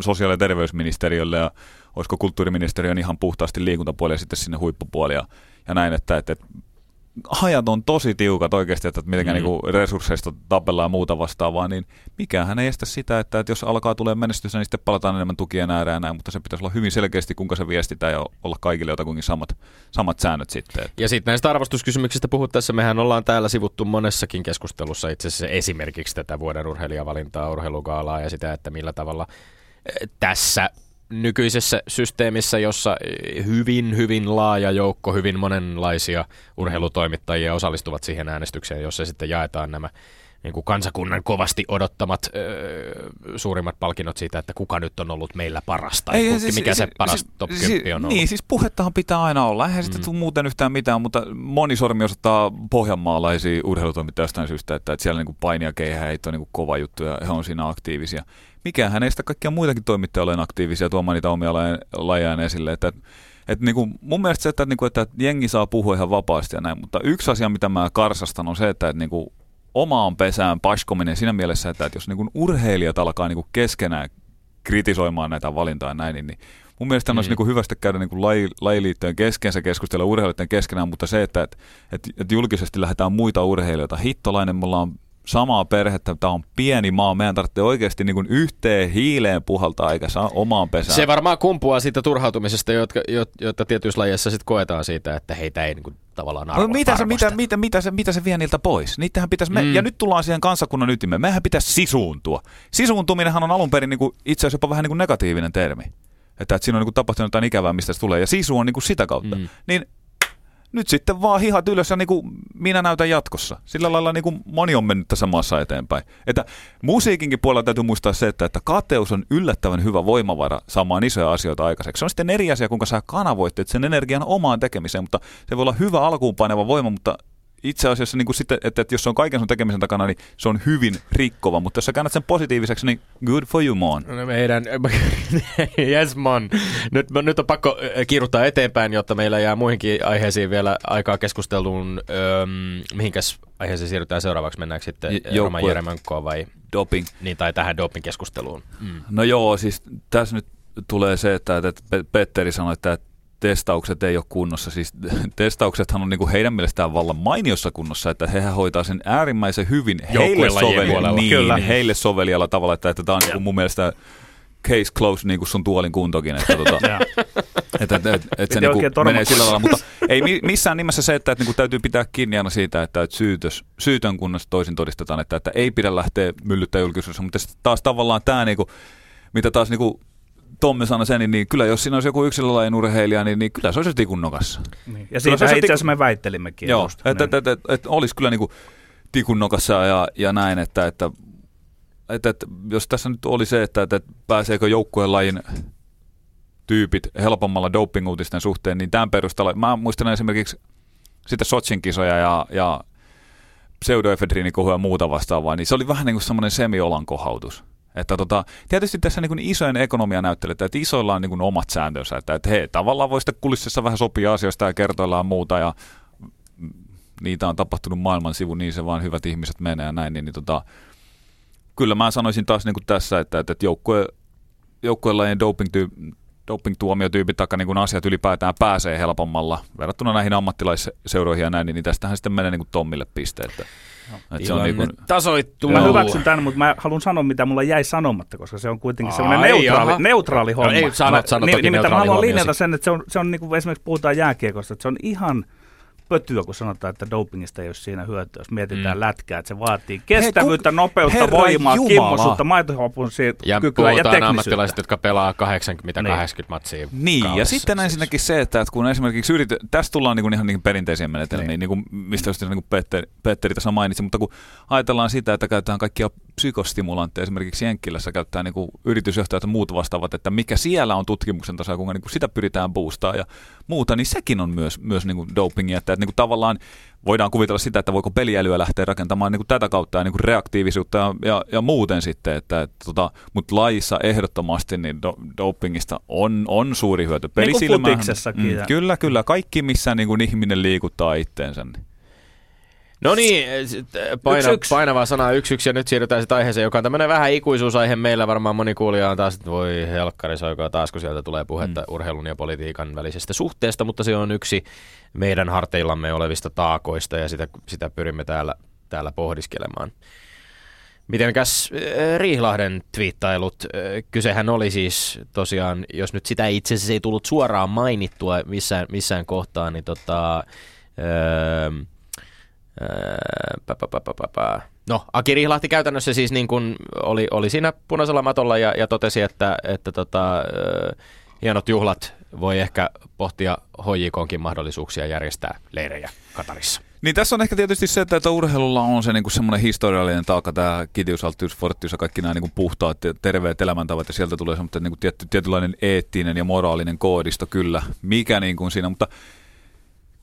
sosiaali- ja terveysministeriölle ja olisiko kulttuuriministeriön ihan puhtaasti liikuntapuoli ja sitten sinne huippupuoli ja, ja näin, että, että, että hajat on tosi tiukat oikeasti, että miten mm. niinku resursseista tapellaan ja muuta vastaavaa, niin mikähän ei estä sitä, että, että jos alkaa tulee menestys, niin sitten palataan enemmän tukien ääreen ja näin, mutta se pitäisi olla hyvin selkeästi, kuinka se viestitään ja olla kaikille jotakuinkin samat, samat säännöt sitten. Että. Ja sitten näistä arvostuskysymyksistä puhuttaessa, mehän ollaan täällä sivuttu monessakin keskustelussa itse asiassa esimerkiksi tätä vuoden urheilijavalintaa, urheilugaalaa ja sitä, että millä tavalla eh, tässä nykyisessä systeemissä, jossa hyvin, hyvin laaja joukko, hyvin monenlaisia urheilutoimittajia osallistuvat siihen äänestykseen, jossa sitten jaetaan nämä niin kuin kansakunnan kovasti odottamat öö, suurimmat palkinnot siitä, että kuka nyt on ollut meillä parasta. Ei, siis, mikä siis, se paras siis, top 10 siis, on ollut. Niin, siis puhettahan pitää aina olla. Eihän mm. sitten tule muuten yhtään mitään, mutta moni sormi osoittaa pohjanmaalaisia urheilutoimittajia jostain syystä, että, että siellä niin painia keihäitä on niin kova juttu ja he on siinä aktiivisia mikään hänestä kaikkia muitakin toimittajia ole aktiivisia tuomaan niitä omia lajejaan esille. Että, että niin kuin, mun mielestä se, että, niin kuin, että jengi saa puhua ihan vapaasti ja näin, mutta yksi asia, mitä mä karsastan, on se, että, että niin kuin, omaan pesään paskominen siinä mielessä, että, että jos niin kuin urheilijat alkaa niin kuin keskenään kritisoimaan näitä valintaa ja näin, niin, niin mun mielestä mm. olisi niin kuin hyvästä käydä niin kuin laji, lajiliittojen kesken keskustella urheilijoiden keskenään, mutta se, että, että, että, että julkisesti lähdetään muita urheilijoita, hittolainen, me ollaan samaa perhettä, tämä on pieni maa, meidän tarvitsee oikeasti niin kuin yhteen hiileen puhaltaa eikä saa omaan pesään. Se varmaan kumpuaa siitä turhautumisesta, jotka, jotta tietyissä lajeissa sitten koetaan siitä, että heitä ei niin kuin tavallaan arvo, no, mitä, se, mitä, mitä, mitä, se, mitä se vie niiltä pois? Niitähän pitäisi me, mm. Ja nyt tullaan siihen kansakunnan ytimeen. Mehän pitäisi sisuuntua. Sisuuntuminenhan on alun perin niin kuin, itse asiassa jopa vähän niin kuin negatiivinen termi. Että, että siinä on niin kuin tapahtunut jotain ikävää, mistä se tulee. Ja sisu on niin kuin sitä kautta. Mm. Niin nyt sitten vaan hihat ylös ja niin kuin minä näytän jatkossa. Sillä lailla niin kuin moni on mennyt tässä maassa eteenpäin. Että musiikinkin puolella täytyy muistaa se, että, että kateus on yllättävän hyvä voimavara saamaan isoja asioita aikaiseksi. Se on sitten eri asia, kuinka sä kanavoitte sen energian omaan tekemiseen, mutta se voi olla hyvä alkuunpaineva voima, mutta itse asiassa niin kuin sitten, että, että jos se on kaiken sun tekemisen takana, niin se on hyvin rikkova, mutta jos sä käännät sen positiiviseksi, niin good for you, Mon. No meidän, yes, Mon. Nyt, nyt on pakko kiiruttaa eteenpäin, jotta meillä jää muihinkin aiheisiin vielä aikaa keskusteluun. Öm, mihinkäs aiheeseen siirrytään seuraavaksi? Mennäänkö sitten J- Roman Jeremenkoon vai? Doping. Niin, tai tähän doping-keskusteluun. Mm. No joo, siis tässä nyt tulee se, että, että Petteri sanoi, että testaukset ei ole kunnossa. Siis testauksethan on niin kuin heidän mielestään vallan mainiossa kunnossa, että he hoitaa sen äärimmäisen hyvin heille, soveli- niin, Kyllä. heille sovelialla tavalla, että, että tämä on niin mun mielestä case close niin kuin sun tuolin kuntokin. Että, tota, että, että, että, että se niin kuin menee sillä lailla, mutta ei missään nimessä se, että, että niin kuin täytyy pitää kiinni aina siitä, että, että syytös, syytön kunnossa toisin todistetaan, että, että ei pidä lähteä myllyttää julkisuudessa, mutta taas tavallaan tämä, niin kuin, mitä taas niin kuin Tommi sanoi sen, niin, niin kyllä jos siinä olisi joku yksilölajin urheilija, niin, niin kyllä se olisi tikun nokassa. Niin. Ja siitä itse asiassa me väittelimmekin. Joo, että et, et, et, et, olisi kyllä niin kuin tikun nokassa ja, ja näin, että, että, että, että jos tässä nyt oli se, että, että pääseekö joukkueen lajin tyypit helpommalla doping-uutisten suhteen, niin tämän perusteella, mä muistan esimerkiksi sitten Sotsin kisoja ja, ja pseudoefedriinikohua ja muuta vastaavaa, niin se oli vähän niin kuin semmoinen semiolan kohautus. Että tota, tietysti tässä niin isojen ekonomia näyttelee, että isoilla on niin omat sääntönsä, että, että he tavallaan voi sitten kulississa vähän sopia asioista ja kertoillaan muuta ja niitä on tapahtunut maailman sivu, niin se vaan hyvät ihmiset menee ja näin, niin, niin tota, kyllä mä sanoisin taas niin kuin tässä, että, että joukkue, joukkueen doping doping-tuomiotyypit tai niin kuin asiat ylipäätään pääsee helpommalla verrattuna näihin ammattilaisseuroihin ja näin, niin tästähän sitten menee niin kuin Tommille piste. Että No. se on niin kuin... tasoittuu. Mä hyväksyn tämän, mutta mä haluan sanoa, mitä mulla jäi sanomatta, koska se on kuitenkin semmoinen neutraali, neutraali homma. No, ei, sanot, sanot mä, niin, mä haluan linjata sen, että se on, se on niin kuin esimerkiksi puhutaan jääkiekosta, että se on ihan – pötyä, kun sanotaan, että dopingista ei ole siinä hyötyä, jos mietitään mm. lätkää, että se vaatii kestävyyttä, nopeutta, Herra voimaa, Jumala. kimmosuutta, maitohapun ja kykyä ja teknisyyttä. ammattilaiset, jotka pelaa 80-80 niin. matsia Niin, kaudessa. ja sitten ensinnäkin se, että kun esimerkiksi yrit, tästä tullaan niin kuin ihan niin perinteisiä menetelmiä, niin. niin kuin, mistä just niin kuin Petteri, Petteri tässä mainitsi, mutta kun ajatellaan sitä, että käytetään kaikkia psykostimulantteja, esimerkiksi Jenkkilässä käyttää niin kuin yritysjohtajat ja muut vastaavat, että mikä siellä on tutkimuksen tasoa, kuinka niin kuin sitä pyritään boostaa ja muuta, niin sekin on myös, myös niin kuin dopingia, että, että niin kuin tavallaan voidaan kuvitella sitä, että voiko peliälyä lähteä rakentamaan niin kuin tätä kautta ja niin kuin reaktiivisuutta ja, ja, ja muuten sitten, että, että tota, mutta lajissa ehdottomasti niin do, dopingista on, on suuri hyöty. Niin kuin mm, Kyllä, kyllä. Kaikki, missä niin kuin ihminen liikuttaa itteensä. Niin. No niin, sit, äh, paina, Yksi, sanaa yksi yksi ja nyt siirrytään sitten aiheeseen, joka on tämmöinen vähän ikuisuusaihe meillä. Varmaan moni kuulija on taas, että voi helkkari soikaa taas, kun sieltä tulee puhetta mm. urheilun ja politiikan välisestä suhteesta, mutta se on yksi meidän harteillamme olevista taakoista ja sitä, sitä pyrimme täällä, täällä pohdiskelemaan. Mitenkäs äh, Riihlahden twiittailut? Kysehän oli siis tosiaan, jos nyt sitä itse asiassa ei tullut suoraan mainittua missään, missään kohtaa, niin tota, öö, No, Aki Rihlahti käytännössä siis niin kuin oli, oli siinä punaisella matolla ja, ja totesi, että, että tota, ö, hienot juhlat voi ehkä pohtia HJKonkin mahdollisuuksia järjestää leirejä Katarissa. Niin tässä on ehkä tietysti se, että, että urheilulla on se niinku semmoinen historiallinen taakka, tämä kitius, alttius, forttius ja kaikki nämä niinku puhtaat ja terveet elämäntavat ja sieltä tulee semmoinen niinku tietty, tietynlainen eettinen ja moraalinen koodisto kyllä, mikä niinku siinä, mutta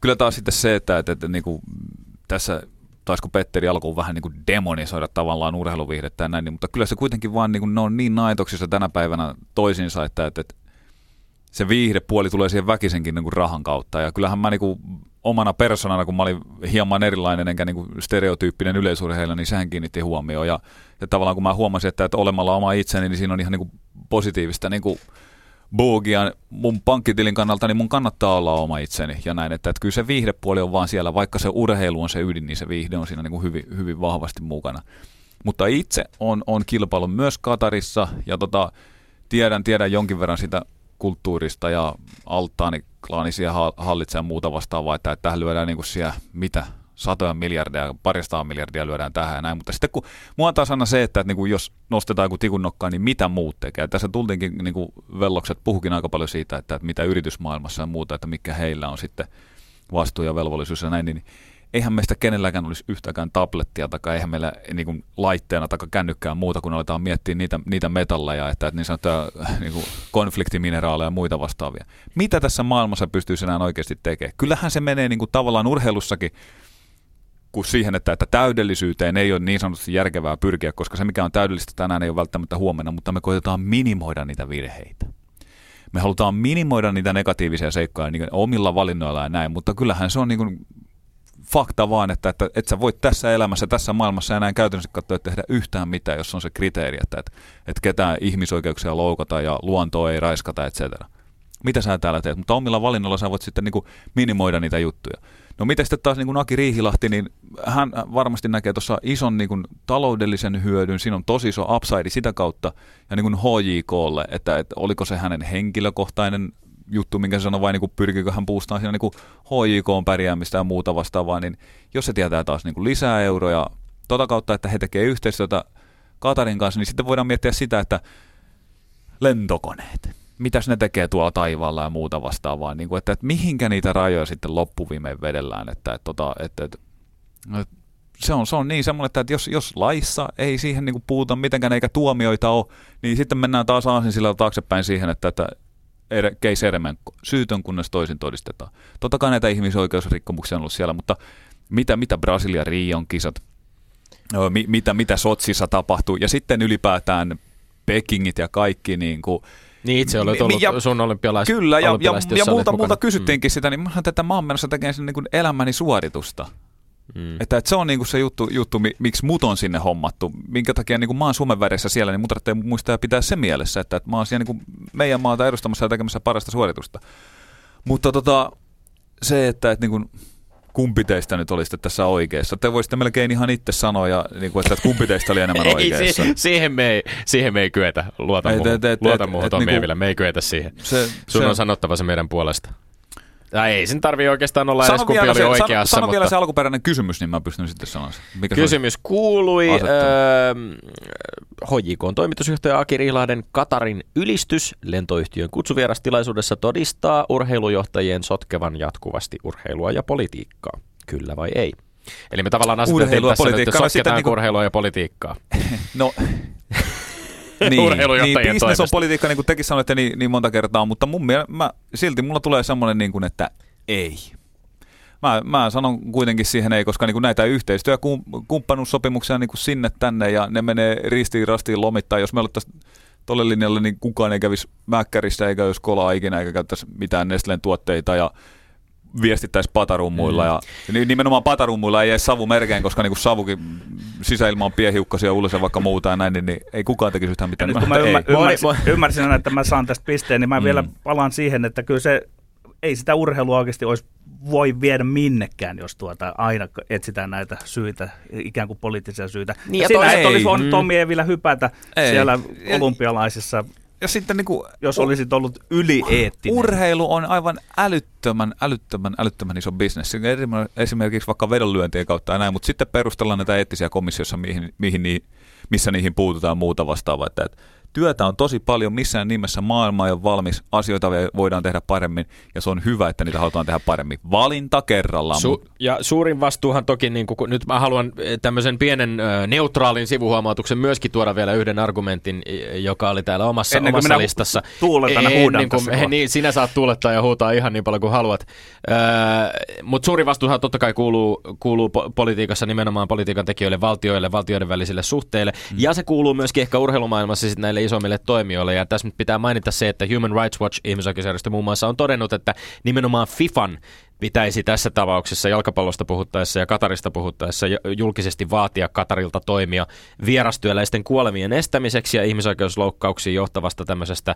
kyllä taas sitten se, että, että, että niinku, tässä taisiko Petteri alkuun vähän niin kuin demonisoida tavallaan urheiluviihdettä ja näin, niin, mutta kyllä se kuitenkin vaan niin kuin, ne on niin naitoksissa tänä päivänä toisiinsa, että, että, että se viihdepuoli tulee siihen väkisenkin niin kuin rahan kautta. Ja kyllähän mä niin kuin omana persoonana, kun mä olin hieman erilainen enkä niin kuin stereotyyppinen yleisurheilija, niin sehän kiinnitti huomioon. Ja, ja tavallaan kun mä huomasin, että, että olemalla oma itseni, niin siinä on ihan niin kuin positiivista niin kuin boogia mun pankkitilin kannalta, niin mun kannattaa olla oma itseni ja näin, että, että kyllä se viihdepuoli on vaan siellä, vaikka se urheilu on se ydin, niin se viihde on siinä niin kuin hyvin, hyvin vahvasti mukana. Mutta itse on, on kilpailu myös Katarissa ja tota, tiedän, tiedän jonkin verran sitä kulttuurista ja alttaani klaanisia hallitsee ja muuta vastaavaa, että tähän lyödään niin kuin siellä mitä satoja miljardeja, parista miljardia lyödään tähän ja näin. Mutta sitten kun mua taas aina se, että, että niin kuin jos nostetaan joku tikun nokkaan, niin mitä muut tekee. Tässä tultiinkin niin kuin vellokset puhukin aika paljon siitä, että, että mitä yritysmaailmassa ja muuta, että mikä heillä on sitten vastuu ja velvollisuus ja näin, niin eihän meistä kenelläkään olisi yhtäkään tablettia tai eihän meillä niin kuin, laitteena tai kännykkää muuta, kun aletaan miettiä niitä, niitä metalleja, että, että niin sanottuja niin kuin, konfliktimineraaleja ja muita vastaavia. Mitä tässä maailmassa pystyy enää oikeasti tekemään? Kyllähän se menee niin kuin, tavallaan urheilussakin kuin siihen, että, että täydellisyyteen ei ole niin sanotusti järkevää pyrkiä, koska se mikä on täydellistä tänään ei ole välttämättä huomenna, mutta me koitetaan minimoida niitä virheitä. Me halutaan minimoida niitä negatiivisia seikkoja niin omilla valinnoilla ja näin, mutta kyllähän se on niin kuin fakta vaan, että, että, että sä voit tässä elämässä, tässä maailmassa enää käytännössä katsoa tehdä yhtään mitään, jos on se kriteeri, että, että, että ketään ihmisoikeuksia loukata ja luontoa ei raiskata, etc. Mitä sä täällä teet? Mutta omilla valinnoilla sä voit sitten niin kuin minimoida niitä juttuja. No miten sitten taas niin kuin Aki Riihilahti, niin hän varmasti näkee tuossa ison niin kuin, taloudellisen hyödyn, siinä on tosi iso upside sitä kautta ja niin kuin HJKlle, että, että oliko se hänen henkilökohtainen juttu, minkä se sanoi, vai niin kuin pyrkikö hän puustaan siinä niin kuin HJK pärjäämistä ja muuta vastaavaa, niin jos se tietää taas niin kuin lisää euroja tota kautta, että he tekevät yhteistyötä Katarin kanssa, niin sitten voidaan miettiä sitä, että lentokoneet, mitäs ne tekee tuolla taivaalla ja muuta vastaavaa, niin kuin, että, että mihinkä niitä rajoja sitten loppuviimein vedellään, että, että, että, että, että se on, se on niin semmoinen, että jos, jos laissa ei siihen niin kuin puuta mitenkään eikä tuomioita ole, niin sitten mennään taas aasin sillä taaksepäin siihen, että, että Keis Eremenko, syytön kunnes toisin todistetaan. Totta kai näitä ihmisoikeusrikkomuksia on ollut siellä, mutta mitä, mitä Brasilia Rion kisat, mitä, mitä Sotsissa tapahtuu, ja sitten ylipäätään Pekingit ja kaikki niin kuin, niin itse olet ollut ja, sun olympialais, Kyllä, ja, ja, ja multa, multa kysyttiinkin mm. sitä, niin mä että mä oon menossa tekemään sen niin elämäni suoritusta. Mm. Että, että se on niinku se juttu, juttu, miksi mut on sinne hommattu. Minkä takia niinku mä oon Suomen väreissä siellä, niin mut tarvitsee muistaa pitää se mielessä, että, että mä oon siellä niinku meidän maata edustamassa ja tekemässä parasta suoritusta. Mutta tota, se, että, että niinku, kumpi teistä nyt olisi tässä oikeassa. Te voisitte melkein ihan itse sanoa, ja, niin kuin, että kumpi teistä oli enemmän oikeassa. Ei, siihen, me ei, siihen me ei kyetä. Luota muuhun, et, et, et, luota muuhun et, et, niin me ei kyetä siihen. Se, Sun se, on sanottava se meidän puolesta. Tai ei sen tarvii oikeastaan olla sano edes kumpi oli se, oikeassa. Sano, sano mutta... vielä se alkuperäinen kysymys, niin mä pystyn sitten sanomaan Mikä Kysymys kuului öö, HJK on toimitusjohtaja Aki Rihlahden Katarin ylistys lentoyhtiön kutsuvierastilaisuudessa todistaa urheilujohtajien sotkevan jatkuvasti urheilua ja politiikkaa. Kyllä vai ei? Eli me tavallaan asetettiin tässä nyt, että sotketaan niin urheilua ja politiikkaa. no, niin, niin business on politiikka, niin kuin tekin sanoitte niin, niin monta kertaa, mutta mun mielestä mä, silti mulla tulee semmoinen, niin kuin, että ei. Mä, mä sanon kuitenkin siihen ei, koska niin kuin näitä yhteistyö- ja kumppanuussopimuksia niin kuin sinne tänne ja ne menee ristiin rastiin lomittaa. Jos me alettaisiin tolle linjalle, niin kukaan ei kävisi mäkkärissä eikä jos kolaa ikinä eikä käyttäisi mitään Nestlen tuotteita ja viestittäisi patarummuilla. Mm. Ja nimenomaan patarummuilla ei edes savu merkeen, koska niin kuin savukin sisäilma on piehiukkasia ulos ja vaikka muuta ja näin, niin, niin ei kukaan tekisi yhtään mitään. Nyt kun mä ymmär, ymmärsin, ymmärsin, aina, että mä saan tästä pisteen, niin mä mm. vielä palaan siihen, että kyllä se ei sitä urheilua oikeasti olisi voi viedä minnekään, jos tuota aina etsitään näitä syitä, ikään kuin poliittisia syitä. Niin, ja, ja siinä ei, olisi voinut mm. Tommi Evilä hypätä ei. siellä olympialaisissa ja sitten niin kuin, jos olisit ollut ylieettinen. Urheilu on aivan älyttömän, älyttömän, älyttömän iso bisnes. Esimerkiksi vaikka vedonlyöntien kautta ja näin, mutta sitten perustellaan näitä eettisiä komissiossa, mihin, mihin, missä niihin puututaan muuta vastaavaa. Että, että työtä on tosi paljon, missään nimessä maailma ei ole valmis, asioita voidaan tehdä paremmin ja se on hyvä, että niitä halutaan tehdä paremmin. Valinta kerrallaan. Su- ja suurin vastuuhan toki, niin kuin, nyt mä haluan eh, tämmöisen pienen neutraalin sivuhuomautuksen myöskin tuoda vielä yhden argumentin, joka oli täällä omassa, Ennen omassa listassa. Tuuletan Ennen kuin, he, niin, sinä saat tuulettaa ja huutaa ihan niin paljon kuin haluat. Mutta suurin vastuuhan totta kai kuuluu, kuuluu po- politiikassa nimenomaan politiikan tekijöille, valtioille, valtioiden välisille suhteille. Mm. Ja se kuuluu myöskin ehkä urheilumaailmassa sitten näille isommille toimijoille. Ja tässä nyt pitää mainita se, että Human Rights Watch ihmisoikeusjärjestö muun muassa on todennut, että nimenomaan FIFAn pitäisi tässä tapauksessa jalkapallosta puhuttaessa ja Katarista puhuttaessa julkisesti vaatia Katarilta toimia vierastyöläisten kuolemien estämiseksi ja ihmisoikeusloukkauksiin johtavasta tämmöisestä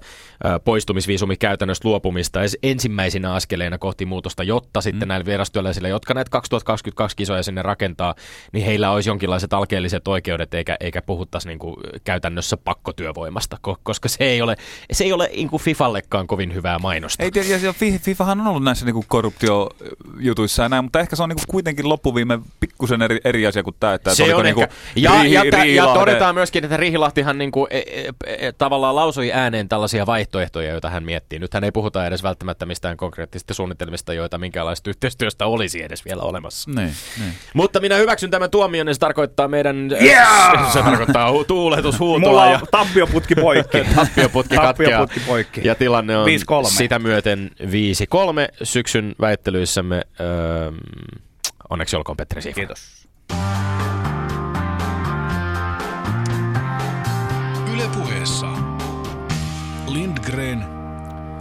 poistumisviisumikäytännöstä luopumista ensimmäisinä askeleina kohti muutosta, jotta sitten mm. näille vierastyöläisille, jotka näitä 2022 kisoja sinne rakentaa, niin heillä olisi jonkinlaiset alkeelliset oikeudet eikä, eikä puhuttaisi niin kuin käytännössä pakkotyövoimasta, koska se ei ole, se ei ole niin kuin FIFallekaan kovin hyvää mainosta. Ei, ja, ja FIFAhan on ollut näissä niin kuin korruptio jutuissa näin, mutta ehkä se on niinku kuitenkin loppuviime pikkusen eri, eri asia kuin tämä. Että se on niinku ja, rihi, ja, rihi, ja, todetaan myöskin, että Rihilahtihan niinku, e, e, e, tavallaan lausui ääneen tällaisia vaihtoehtoja, joita hän miettii. Nythän ei puhuta edes välttämättä mistään konkreettisista suunnitelmista, joita minkälaista yhteistyöstä olisi edes vielä olemassa. Niin, niin. Mutta minä hyväksyn tämän tuomion, niin se tarkoittaa meidän... Yeah! Se tarkoittaa hu- tuuletushuutoa. Mulla on ja... tappioputki poikki. tappioputki katkeaa. poikki. Ja tilanne on 5-3. sitä myöten 5-3 syksyn väittely käsittelyssämme. Öö, onneksi olkoon Petri Siifa. Kiitos. Ylepuheessa Lindgren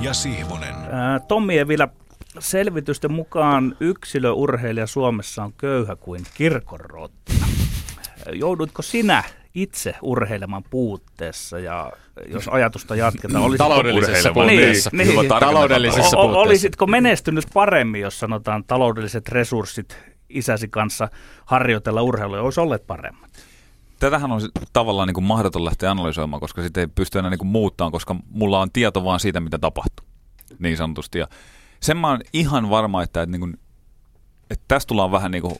ja Sihvonen. Ää, Tommi Evilä, selvitysten mukaan yksilöurheilija Suomessa on köyhä kuin kirkonrotta. Joudutko sinä itse urheileman puutteessa ja jos ajatusta jatketaan, olisitko, taloudellisessa puutteessa. Niin, niin, taloudellisessa o, puutteessa. Olisitko menestynyt paremmin, jos sanotaan taloudelliset resurssit isäsi kanssa harjoitella urheilua, olisi olleet paremmat? Tätähän on tavallaan niin kuin mahdoton lähteä analysoimaan, koska sitä ei pysty enää niin kuin muuttamaan, koska mulla on tieto vaan siitä, mitä tapahtuu, niin sanotusti. Ja sen mä oon ihan varma, että, että, niin kuin, että tästä tullaan vähän niin kuin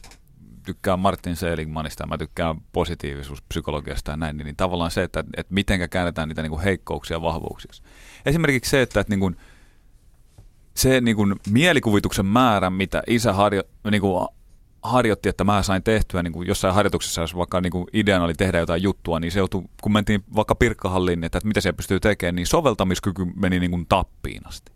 tykkään Martin Seligmanista mä tykkään positiivisuuspsykologiasta ja näin, niin, niin tavallaan se, että, että miten käännetään niitä niin kuin heikkouksia vahvuuksiksi. Esimerkiksi se, että, että niin kuin, se niin kuin mielikuvituksen määrä, mitä isä harjo, niin kuin harjoitti, että mä sain tehtyä niin kuin jossain harjoituksessa, jos vaikka niin kuin ideana oli tehdä jotain juttua, niin se joutui, kun mentiin vaikka pirkkahalliin, että, että mitä se pystyy tekemään, niin soveltamiskyky meni niin kuin tappiin asti.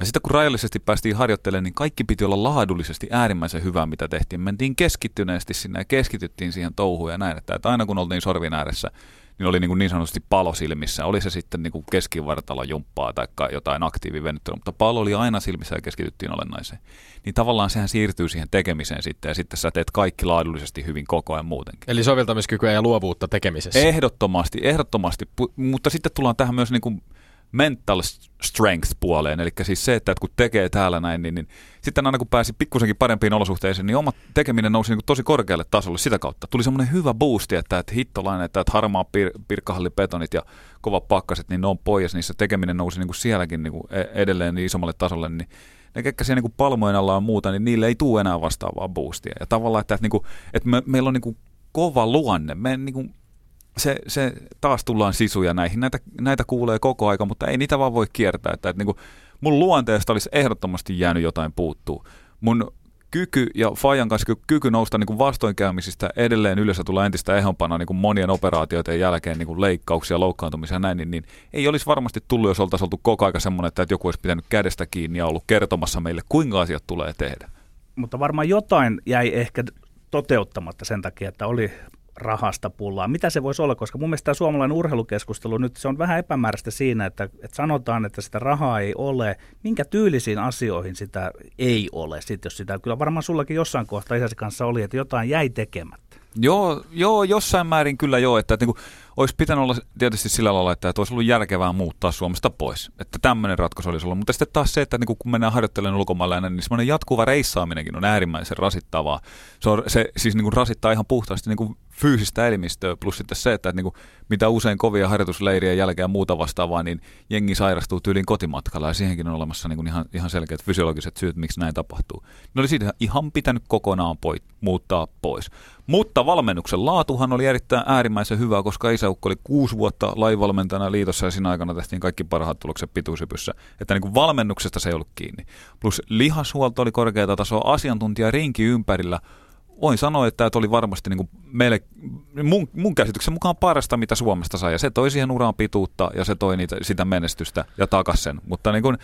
Ja sitten kun rajallisesti päästiin harjoittelemaan, niin kaikki piti olla laadullisesti äärimmäisen hyvää, mitä tehtiin. Mentiin keskittyneesti sinne ja keskityttiin siihen touhuun ja näin, että, että aina kun oltiin sorvin ääressä, niin oli niin, kuin niin sanotusti palo silmissä. Oli se sitten niin kuin keskivartalo jumppaa tai jotain aktiivivenyttelyä, mutta palo oli aina silmissä ja keskityttiin olennaiseen. Niin tavallaan sehän siirtyy siihen tekemiseen sitten ja sitten sä teet kaikki laadullisesti hyvin koko ajan muutenkin. Eli soveltamiskykyä ja luovuutta tekemisessä. Ehdottomasti, ehdottomasti. Mutta sitten tullaan tähän myös niin kuin mental strength puoleen, eli siis se, että kun tekee täällä näin, niin, niin sitten aina kun pääsi pikkusenkin parempiin olosuhteisiin, niin oma tekeminen nousi niin tosi korkealle tasolle sitä kautta. Tuli semmoinen hyvä boosti, että, että hittolainen, että, että harmaa pir- pirkkahallipetonit ja kovat pakkaset, niin ne on pois, niissä tekeminen nousi niin kuin sielläkin niin kuin e-, edelleen niin isommalle tasolle, niin ne ketkä siellä niin palmojen alla on muuta, niin niille ei tule enää vastaavaa boostia. Ja tavallaan, että, että, niin kuin, että me, meillä on niin kuin kova luonne, me niin kuin se, se taas tullaan sisuja näihin. Näitä, näitä kuulee koko aika, mutta ei niitä vaan voi kiertää. Että, että niin kuin mun luonteesta olisi ehdottomasti jäänyt jotain puuttuu. Mun kyky ja Fajan kanssa kyky nousta niin kuin vastoinkäymisistä edelleen yleensä tulee entistä ehompana niin kuin monien operaatioiden jälkeen niin kuin leikkauksia, loukkaantumisia ja näin, niin, niin ei olisi varmasti tullut, jos oltaisiin oltu koko aika semmoinen, että joku olisi pitänyt kädestä kiinni ja ollut kertomassa meille, kuinka asiat tulee tehdä. Mutta varmaan jotain jäi ehkä toteuttamatta sen takia, että oli rahasta pullaa. Mitä se voisi olla, koska mun mielestä tämä suomalainen urheilukeskustelu nyt se on vähän epämääräistä siinä, että, että sanotaan, että sitä rahaa ei ole. Minkä tyylisiin asioihin sitä ei ole, sit, jos sitä kyllä varmaan sullakin jossain kohtaa isäsi kanssa oli, että jotain jäi tekemättä. Joo, joo, jossain määrin kyllä joo, että, että niin kuin, olisi pitänyt olla tietysti sillä lailla, että, että olisi ollut järkevää muuttaa Suomesta pois. Että tämmöinen ratkaisu olisi ollut. Mutta sitten taas se, että niin kun mennään harjoittelemaan ulkomailla, niin semmoinen jatkuva reissaaminenkin on äärimmäisen rasittavaa. Se, on, se siis niin kuin rasittaa ihan puhtaasti niin kuin fyysistä elimistöä, plus sitten se, että, että niin kuin, mitä usein kovia harjoitusleirien jälkeen ja muuta vastaavaa, niin jengi sairastuu tyyliin kotimatkalla ja siihenkin on olemassa niin kuin ihan, ihan selkeät fysiologiset syyt, miksi näin tapahtuu. Ne oli siitä ihan pitänyt kokonaan poit, muuttaa pois. Mutta valmennuksen laatuhan oli erittäin äärimmäisen hyvä, koska isäukko oli kuusi vuotta laivalmentajana liitossa ja siinä aikana tehtiin kaikki parhaat tulokset pituusypyssä. Että niin kuin valmennuksesta se ei ollut kiinni. Plus lihashuolto oli korkeata tasoa, asiantuntija rinki ympärillä. Voin sanoa, että tämä oli varmasti niin kuin meille, mun, mun käsityksen mukaan parasta, mitä Suomesta sai. Ja se toi siihen uraan pituutta ja se toi niitä, sitä menestystä ja takas sen. Mutta niin kuin,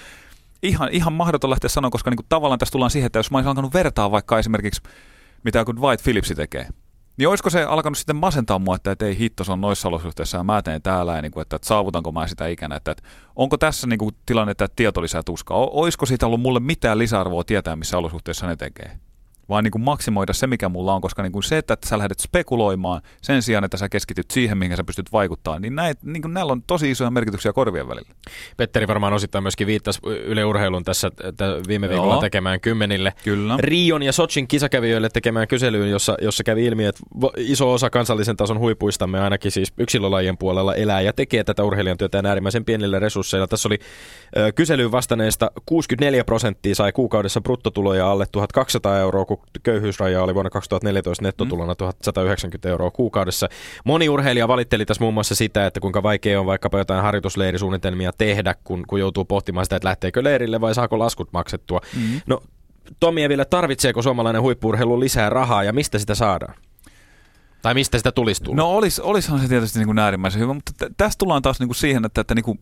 ihan, ihan mahdoton lähteä sanoa, koska niin kuin tavallaan tässä tullaan siihen, että jos mä olisin alkanut vertaa vaikka esimerkiksi mitä kun White Phillipsi tekee. Niin olisiko se alkanut sitten masentaa mua, että, että ei hitto, se on noissa olosuhteissa ja mä teen täällä, ja niin kuin, että, että saavutanko mä sitä ikänä, että, että onko tässä niin kuin, tilanne, että tieto lisää tuskaa, olisiko siitä ollut mulle mitään lisäarvoa tietää, missä olosuhteissa ne tekee? Vaan niin kuin maksimoida se, mikä mulla on, koska niin kuin se, että sä lähdet spekuloimaan sen sijaan, että sä keskityt siihen, minkä sä pystyt vaikuttamaan, niin, näet, niin kuin näillä on tosi isoja merkityksiä korvien välillä. Petteri varmaan osittain myöskin viittasi Yle Urheilun tässä viime viikolla Joo. tekemään kymmenille Kyllä. Rion ja Sochin kisakävijöille tekemään kyselyyn, jossa, jossa kävi ilmi, että iso osa kansallisen tason huipuistamme ainakin siis yksilölajien puolella elää ja tekee tätä urheilijan työtä äärimmäisen pienillä resursseilla. Tässä oli kyselyyn vastanneista 64 prosenttia sai kuukaudessa bruttotuloja alle 1200 euroa, kun köyhyysraja oli vuonna 2014 nettotulona 1190 euroa kuukaudessa. Moni urheilija valitteli tässä muun muassa sitä, että kuinka vaikea on vaikkapa jotain harjoitusleirisuunnitelmia tehdä, kun, kun joutuu pohtimaan sitä, että lähteekö leirille vai saako laskut maksettua. Mm-hmm. No, Tomi vielä, tarvitseeko suomalainen huippurheilu lisää rahaa ja mistä sitä saadaan? Tai mistä sitä tulisi tulla? No olis, olisihan se tietysti niin kuin äärimmäisen hyvä, mutta t- tässä tullaan taas niin kuin siihen, että, että niin kuin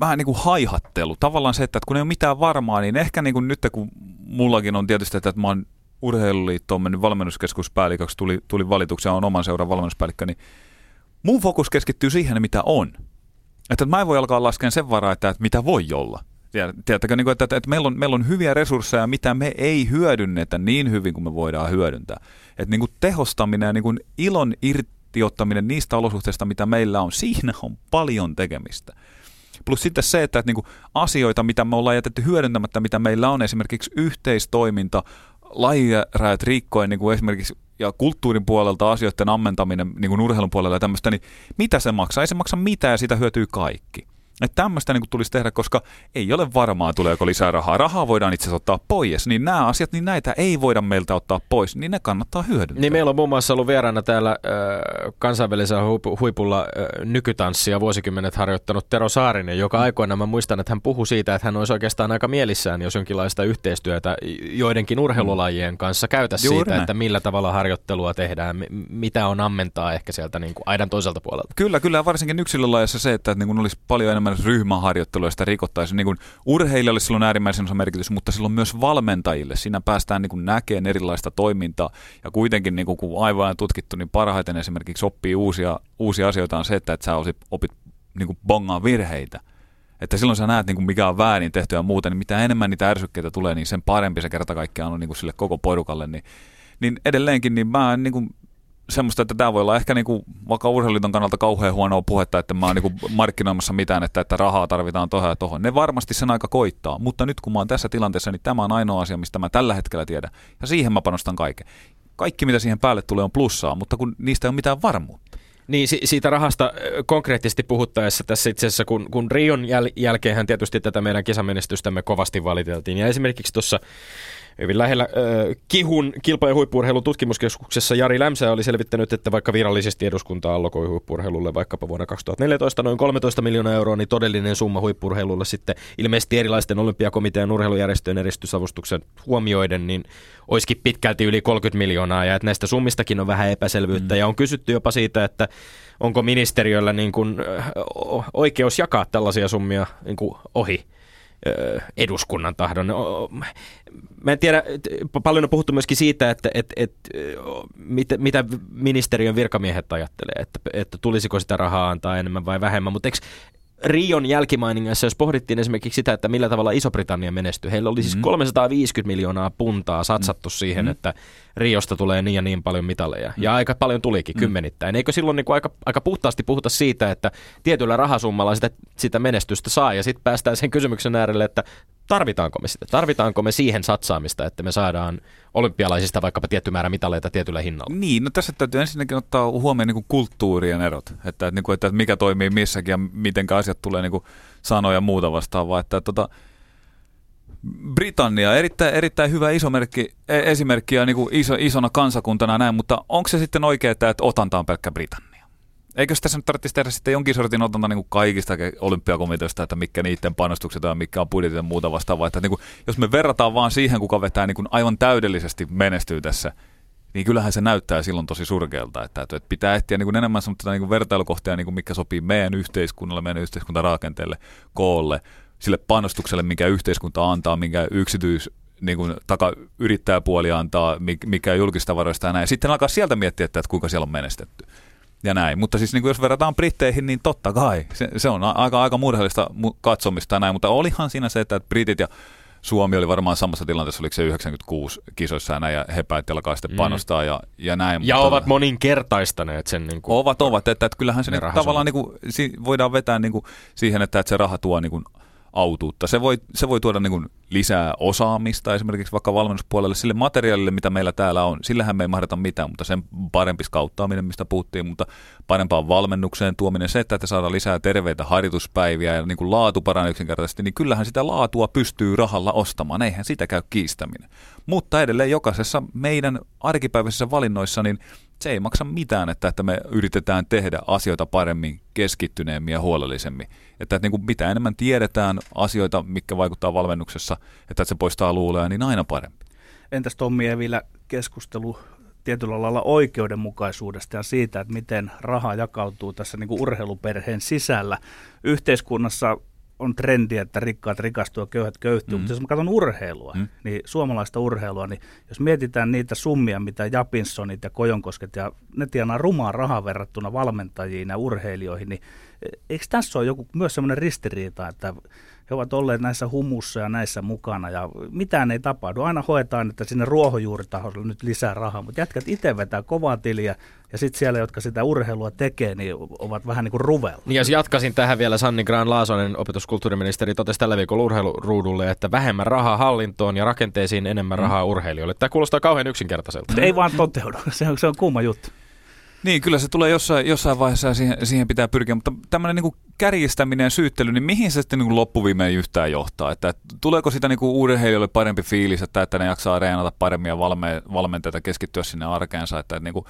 vähän niin kuin haihattelu. Tavallaan se, että kun ei ole mitään varmaa, niin ehkä niin kuin nyt kun mullakin on tietysti, että mä oon urheiluliittoon mennyt valmennuskeskuspäälliköksi, tuli, tuli valituksia, on oman seuran valmennuspäällikkö, niin mun fokus keskittyy siihen, mitä on. Että mä en voi alkaa laskea sen varaa, että, että mitä voi olla. Tiedättekö, niin että, että, että meillä, on, meillä on hyviä resursseja, mitä me ei hyödynnetä niin hyvin kuin me voidaan hyödyntää. Että niin kuin tehostaminen ja niin kuin ilon irtiottaminen niistä olosuhteista, mitä meillä on, siinä on paljon tekemistä. Plus sitten se, että, että niin kuin asioita, mitä me ollaan jätetty hyödyntämättä, mitä meillä on, esimerkiksi yhteistoiminta, lajirajat rikkoen niin kuin esimerkiksi ja kulttuurin puolelta asioiden ammentaminen niin kuin urheilun puolella ja tämmöistä, niin mitä se maksaa? Ei se maksa mitään ja sitä hyötyy kaikki. Että tämmöistä niin tulisi tehdä, koska ei ole varmaa, tuleeko lisää rahaa. Rahaa voidaan itse asiassa ottaa pois, niin nämä asiat, niin näitä ei voida meiltä ottaa pois, niin ne kannattaa hyödyntää. Niin meillä on muun muassa ollut vieraana täällä äh, kansainvälisellä huipulla äh, nykytanssia vuosikymmenet harjoittanut Tero Saarinen, joka aikoina mä muistan, että hän puhui siitä, että hän olisi oikeastaan aika mielissään, jos jonkinlaista yhteistyötä joidenkin urheilulajien kanssa käytä Juuri siitä, näin. että millä tavalla harjoittelua tehdään, mitä on ammentaa ehkä sieltä niin kuin aidan toiselta puolelta. Kyllä, kyllä, varsinkin yksilölajassa se, että niin olisi paljon enemmän enemmän ryhmäharjoittelua, sitä rikottaisiin. Niin kuin urheilijalle silloin äärimmäisen osa merkitys, mutta silloin myös valmentajille. Siinä päästään niin näkemään erilaista toimintaa. Ja kuitenkin, niin kuin, kun aivan tutkittu, niin parhaiten esimerkiksi oppii uusia, uusia asioita on se, että, että sä opit niin kuin bongaa virheitä. Että silloin sä näet, niin kuin mikä on väärin tehty ja muuta, niin mitä enemmän niitä ärsykkeitä tulee, niin sen parempi se kerta kaikkiaan on niin kuin sille koko porukalle. Niin, niin edelleenkin, niin mä niin kuin semmoista, että tämä voi olla ehkä niinku, vaikka urheiluliiton kannalta kauhean huonoa puhetta, että mä oon niinku markkinoimassa mitään, että, että rahaa tarvitaan tohon ja tohon. Ne varmasti sen aika koittaa, mutta nyt kun mä oon tässä tilanteessa, niin tämä on ainoa asia, mistä mä tällä hetkellä tiedän. Ja siihen mä panostan kaiken. Kaikki, mitä siihen päälle tulee, on plussaa, mutta kun niistä ei ole mitään varmuutta. Niin, si- siitä rahasta konkreettisesti puhuttaessa tässä itse asiassa, kun, kun Rion jäl- jälkeenhän tietysti tätä meidän kisamenestystämme kovasti valiteltiin. Ja esimerkiksi tuossa hyvin lähellä äh, Kihun kilpa- ja huippuurheilun tutkimuskeskuksessa Jari Lämsä oli selvittänyt, että vaikka virallisesti eduskunta allokoi huippuurheilulle vaikkapa vuonna 2014 noin 13 miljoonaa euroa, niin todellinen summa huippuurheilulle sitten ilmeisesti erilaisten olympiakomitean urheilujärjestöjen eristysavustuksen huomioiden, niin olisikin pitkälti yli 30 miljoonaa ja että näistä summistakin on vähän epäselvyyttä mm. ja on kysytty jopa siitä, että onko ministeriöllä niin kuin oikeus jakaa tällaisia summia niin kuin ohi eduskunnan tahdon. Mä en tiedä, paljon on puhuttu myöskin siitä, että et, et, ö, mitä, mitä ministeriön virkamiehet ajattelee, että, että tulisiko sitä rahaa antaa enemmän vai vähemmän, mutta eikö Rion jälkimainingassa, jos pohdittiin esimerkiksi sitä, että millä tavalla Iso-Britannia menestyi. Heillä oli siis Mm. 350 miljoonaa puntaa satsattu siihen, Mm. että Riosta tulee niin ja niin paljon mitaleja. Ja aika paljon tulikin, Mm. kymmenittäin. Eikö silloin niin kuin aika, aika puhtaasti puhuta siitä, että tietyllä rahasummalla sitä, sitä menestystä saa, ja sitten päästään sen kysymyksen äärelle, että tarvitaanko me sitä? Tarvitaanko me siihen satsaamista, että me saadaan olympialaisista vaikkapa tietty määrä mitaleita tietyllä hinnalla? Niin, no tässä täytyy ensinnäkin ottaa huomioon niin kulttuurien erot, että, että, niin kuin, että mikä toimii missäkin ja miten asiat tulee niin sanoa ja muuta vastaavaa. Että, tota, Britannia, erittäin, erittäin hyvä iso merkki, e- esimerkki ja niin iso, isona kansakuntana näin, mutta onko se sitten oikein, että, että otanta pelkkä Britannia? Eikö tässä nyt tarvitsisi tehdä sitten jonkin sortin otanta niin kaikista olympiakomiteoista, että mitkä niiden panostukset on, mikä on budjetit ja muuta vastaavaa. Että niin kuin, jos me verrataan vaan siihen, kuka vetää niin kuin aivan täydellisesti menestyy tässä, niin kyllähän se näyttää silloin tosi surkealta, että, että pitää etsiä niin kuin enemmän semmoista niin kuin vertailukohtia, niin kuin mikä sopii meidän yhteiskunnalle, meidän yhteiskuntarakenteelle, koolle, sille panostukselle, mikä yhteiskunta antaa, minkä yksityis niin kuin taka yrittäjäpuoli antaa, mi- mikä julkista varoista ja näin. Sitten alkaa sieltä miettiä, että, että kuinka siellä on menestetty. Ja näin. Mutta siis niin kuin jos verrataan Britteihin, niin totta kai. Se, se on aika, aika murheellista mu- katsomista ja näin. Mutta olihan siinä se, että Britit ja Suomi oli varmaan samassa tilanteessa, oliko se 96 kisoissa ja näin, ja he päätti alkaa sitten Mm. panostaa ja, ja näin. Ja mutta- ovat moninkertaistaneet sen. Niin kuin, Ovat, ovat. Että, että kyllähän se niin, tavallaan niin kuin, si, voidaan vetää niin kuin, siihen, että, että se raha tuo niin kuin, autuutta. Se voi, se voi tuoda niin kuin, lisää osaamista esimerkiksi vaikka valmennuspuolelle sille materiaalille, mitä meillä täällä on. Sillähän me ei mahdeta mitään, mutta sen parempi skauttaaminen, mistä puhuttiin, mutta parempaan valmennukseen tuominen, se, että, että saadaan lisää terveitä harjoituspäiviä ja niin kuin laatu paranee yksinkertaisesti, niin kyllähän sitä laatua pystyy rahalla ostamaan. Eihän sitä käy kiistäminen. Mutta edelleen jokaisessa meidän arkipäiväisissä valinnoissa, niin se ei maksa mitään, että, että me yritetään tehdä asioita paremmin, keskittyneemmin ja huolellisemmin. Että, että niin kuin mitä enemmän tiedetään asioita, mitkä vaikuttaa valmennuksessa, että, se poistaa luuloja, niin aina parempi. Entäs Tommi ei vielä keskustelu tietyllä lailla oikeudenmukaisuudesta ja siitä, että miten raha jakautuu tässä niin kuin urheiluperheen sisällä. Yhteiskunnassa on trendi, että rikkaat rikastuu ja köyhät köyhtyy, Mm. mutta jos mä katson urheilua, Mm. niin suomalaista urheilua, niin jos mietitään niitä summia, mitä Japinsonit ja Kojonkosket ja ne tienaa rumaa rahaa verrattuna valmentajiin ja urheilijoihin, niin eikö tässä ole joku myös semmoinen ristiriita, että he ovat olleet näissä humussa ja näissä mukana ja mitään ei tapahdu. Aina hoetaan, että sinne ruohonjuuritaholle nyt lisää rahaa, mutta jätkät itse vetää kovaa tiliä ja sitten siellä, jotka sitä urheilua tekee, niin ovat vähän niin kuin ruvella. Niin jos jatkaisin tähän vielä, Sanni Graan Laasonen, opetuskulttuuriministeri, totesi tällä viikolla urheiluruudulle, että vähemmän rahaa hallintoon ja rakenteisiin enemmän rahaa urheilijoille. Tämä kuulostaa kauhean yksinkertaiselta. Ei vaan toteudu. Se on, se on kuuma juttu. Niin, kyllä se tulee jossain, jossain vaiheessa siihen, siihen pitää pyrkiä, mutta tämmöinen niin kärjistäminen ja syyttely, niin mihin se sitten niin loppuviimein yhtään johtaa? Että, tuleeko sitä niin urheilijoille parempi fiilis, että, että ne jaksaa reenata paremmin ja valme, valmentajat keskittyä sinne arkeensa, että, että niin kuin,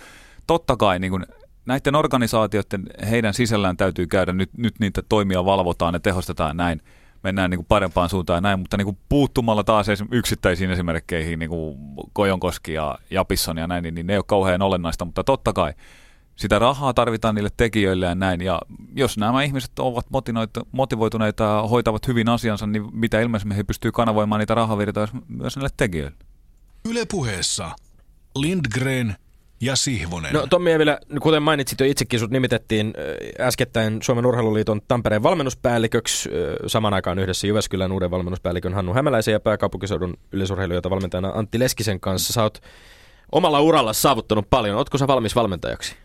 totta kai niin kuin, näiden organisaatioiden, heidän sisällään täytyy käydä, nyt, nyt niitä toimia valvotaan ja tehostetaan näin, mennään niin kuin parempaan suuntaan ja näin, mutta niin kuin puuttumalla taas yksittäisiin esimerkkeihin, niin kuin Kojonkoski ja Japisson ja näin, niin, niin ne ei ole kauhean olennaista, mutta totta kai sitä rahaa tarvitaan niille tekijöille ja näin, ja jos nämä ihmiset ovat motivoitu- motivoituneita ja hoitavat hyvin asiansa, niin mitä ilmeisemmin he pystyy kanavoimaan niitä rahavirtoja myös näille tekijöille. Ylepuheessa Lindgren ja Sihvonen. No Tommi Evilä, kuten mainitsit jo itsekin, sut nimitettiin äh, äskettäin Suomen Urheiluliiton Tampereen valmennuspäälliköksi, äh, saman aikaan yhdessä Jyväskylän uuden valmennuspäällikön Hannu Hämäläisen ja pääkaupunkiseudun yleisurheilijoita valmentajana Antti Leskisen kanssa. Sä oot omalla uralla saavuttanut paljon. Ootko sä valmis valmentajaksi?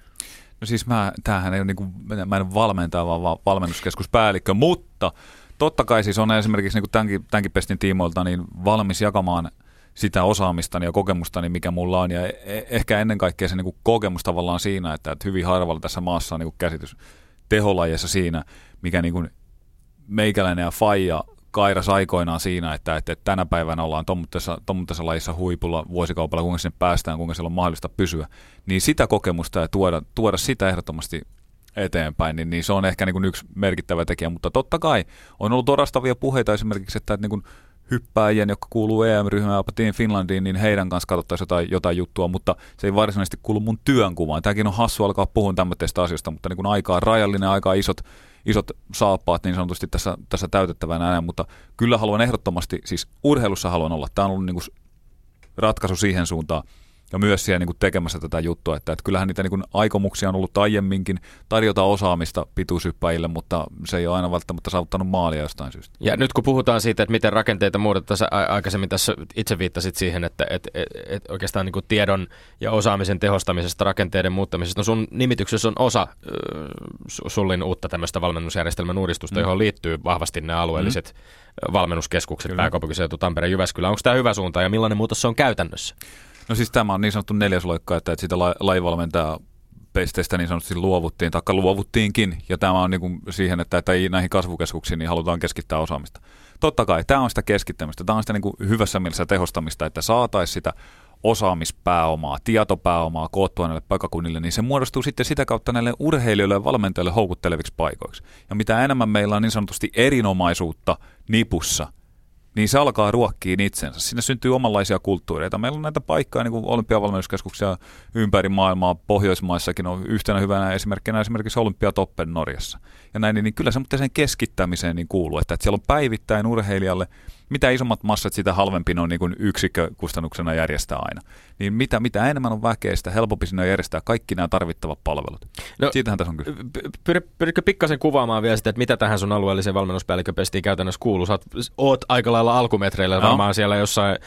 No siis mä, tämähän ei ole niinku, mä en ole valmentaja, vaan va- valmennuskeskuspäällikkö, mutta totta kai siis on esimerkiksi niinku tämänkin, tämänkin pestin tiimoilta niin valmis jakamaan sitä osaamistani ja kokemustani, mikä mulla on, ja e- ehkä ennen kaikkea se niinku kokemus tavallaan siinä, että, että hyvin harvalla tässä maassa on niinku käsitys teholajeissa siinä, mikä niinku meikäläinen ja Faija kairas aikoinaan siinä, että, että, tänä päivänä ollaan tuommoisessa lajissa huipulla vuosikaupalla, kuinka sinne päästään, kuinka siellä on mahdollista pysyä, niin sitä kokemusta ja tuoda, tuoda sitä ehdottomasti eteenpäin, niin, niin se on ehkä niin kuin yksi merkittävä tekijä, mutta totta kai on ollut orastavia puheita esimerkiksi, että, että niin kuin hyppääjien, jotka kuuluu EM-ryhmään Team Finlandiin, niin heidän kanssa katsottaisiin jotain, jotain juttua, mutta se ei varsinaisesti kuulu mun työnkuvaan. Tämäkin on hassu alkaa puhua tämmöistä asioista, mutta niin kuin aika on rajallinen, aika isot, isot saappaat niin sanotusti tässä, tässä täytettävänä näin, mutta kyllä haluan ehdottomasti, siis urheilussa haluan olla. Tämä on ollut niin kuin ratkaisu siihen suuntaan, ja myös siellä niin kuin tekemässä tätä juttua, että, että kyllähän niitä niin kuin aikomuksia on ollut aiemminkin tarjota osaamista pituusyppäjille, mutta se ei ole aina välttämättä saavuttanut maalia jostain syystä. Ja nyt kun puhutaan siitä, että miten rakenteita muutetaan, aikaisemmin tässä itse viittasit siihen, että, että, että, että oikeastaan niin kuin tiedon ja osaamisen tehostamisesta, rakenteiden muuttamisesta, no sun nimityksessä on osa äh, sullin uutta tämmöistä valmennusjärjestelmän uudistusta, mm. johon liittyy vahvasti nämä alueelliset mm. valmennuskeskukset, Kyllä. pääkaupunkiseutu, Tampere, Jyväskylä. Onko tämä hyvä suunta ja millainen muutos se on käytännössä? No siis tämä on niin sanottu neljäsloikka, että, että sitä la- lajivalmentaja pesteistä niin sanotusti luovuttiin, taikka luovuttiinkin, ja tämä on niin kuin siihen, että, että näihin kasvukeskuksiin niin halutaan keskittää osaamista. Totta kai, tämä on sitä keskittämistä, tämä on sitä niin kuin hyvässä mielessä tehostamista, että saataisiin sitä osaamispääomaa, tietopääomaa koottua näille paikakunnille, niin se muodostuu sitten sitä kautta näille urheilijoille ja valmentajille houkutteleviksi paikoiksi. Ja mitä enemmän meillä on niin sanotusti erinomaisuutta nipussa – niin se alkaa ruokkiin itsensä. Sinne syntyy omanlaisia kulttuureita. Meillä on näitä paikkoja, niin kuin olympiavalmennuskeskuksia ympäri maailmaa, Pohjoismaissakin on yhtenä hyvänä esimerkkinä esimerkiksi Olympiatoppen Norjassa. Ja näin, niin, kyllä se sen keskittämiseen niin kuuluu, että, että siellä on päivittäin urheilijalle – mitä isommat massat, sitä halvempi on niin yksikkökustannuksena järjestää aina. Niin mitä, mitä enemmän on väkeä, sitä helpompi sinne järjestää kaikki nämä tarvittavat palvelut. No, Siitähän tässä on kyse. Pyr, pyritkö pikkasen kuvaamaan vielä sitä, että mitä tähän sun alueelliseen valmennuspäällikköpestiin käytännössä kuuluu? Sä oot, oot aika lailla alkumetreillä no. varmaan siellä jossain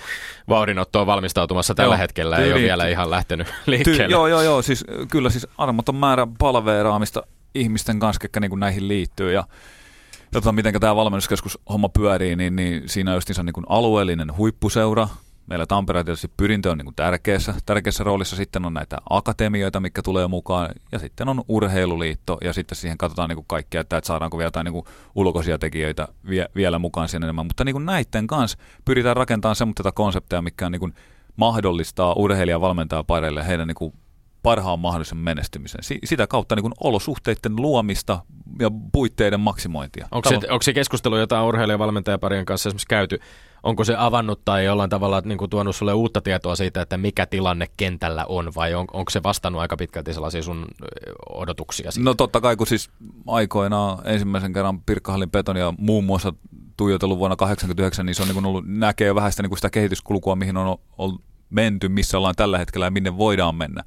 vauhdinottoon valmistautumassa tällä joo, hetkellä, ei ole vielä ihan lähtenyt liikkeelle. Ty, joo, joo, joo, siis kyllä siis armoton määrä palveeraamista ihmisten kanssa, jotka niin näihin liittyy ja tota, miten tämä valmennuskeskus homma pyörii, niin, niin siinä on just niin kuin alueellinen huippuseura. Meillä Tampereella tietysti pyrintö on niin tärkeässä, tärkeässä roolissa. Sitten on näitä akatemioita, mikä tulee mukaan. Ja sitten on urheiluliitto. Ja sitten siihen katsotaan niin kaikkea, että, että saadaanko vielä jotain niin ulkoisia tekijöitä vie, vielä mukaan sinne enemmän. Mutta niin näiden kanssa pyritään rakentamaan semmoista konsepteja, mikä on niin mahdollistaa urheilija valmentaa pareille heidän niin parhaan mahdollisen menestymisen. Sitä kautta niin kuin olosuhteiden luomista ja puitteiden maksimointia. Onko se, onko se keskustelu, jota on urheilijavalmentajaparien kanssa esimerkiksi käyty, onko se avannut tai jollain tavalla niin kuin tuonut sulle uutta tietoa siitä, että mikä tilanne kentällä on, vai on, onko se vastannut aika pitkälti sellaisia sun odotuksia? Siitä? No totta kai, kun siis aikoinaan ensimmäisen kerran Pirkkahallin betonia muun muassa tuijotellut vuonna 1989, niin se on niin kuin ollut, näkee vähän sitä, niin kuin sitä kehityskulkua, mihin on, on menty, missä ollaan tällä hetkellä ja minne voidaan mennä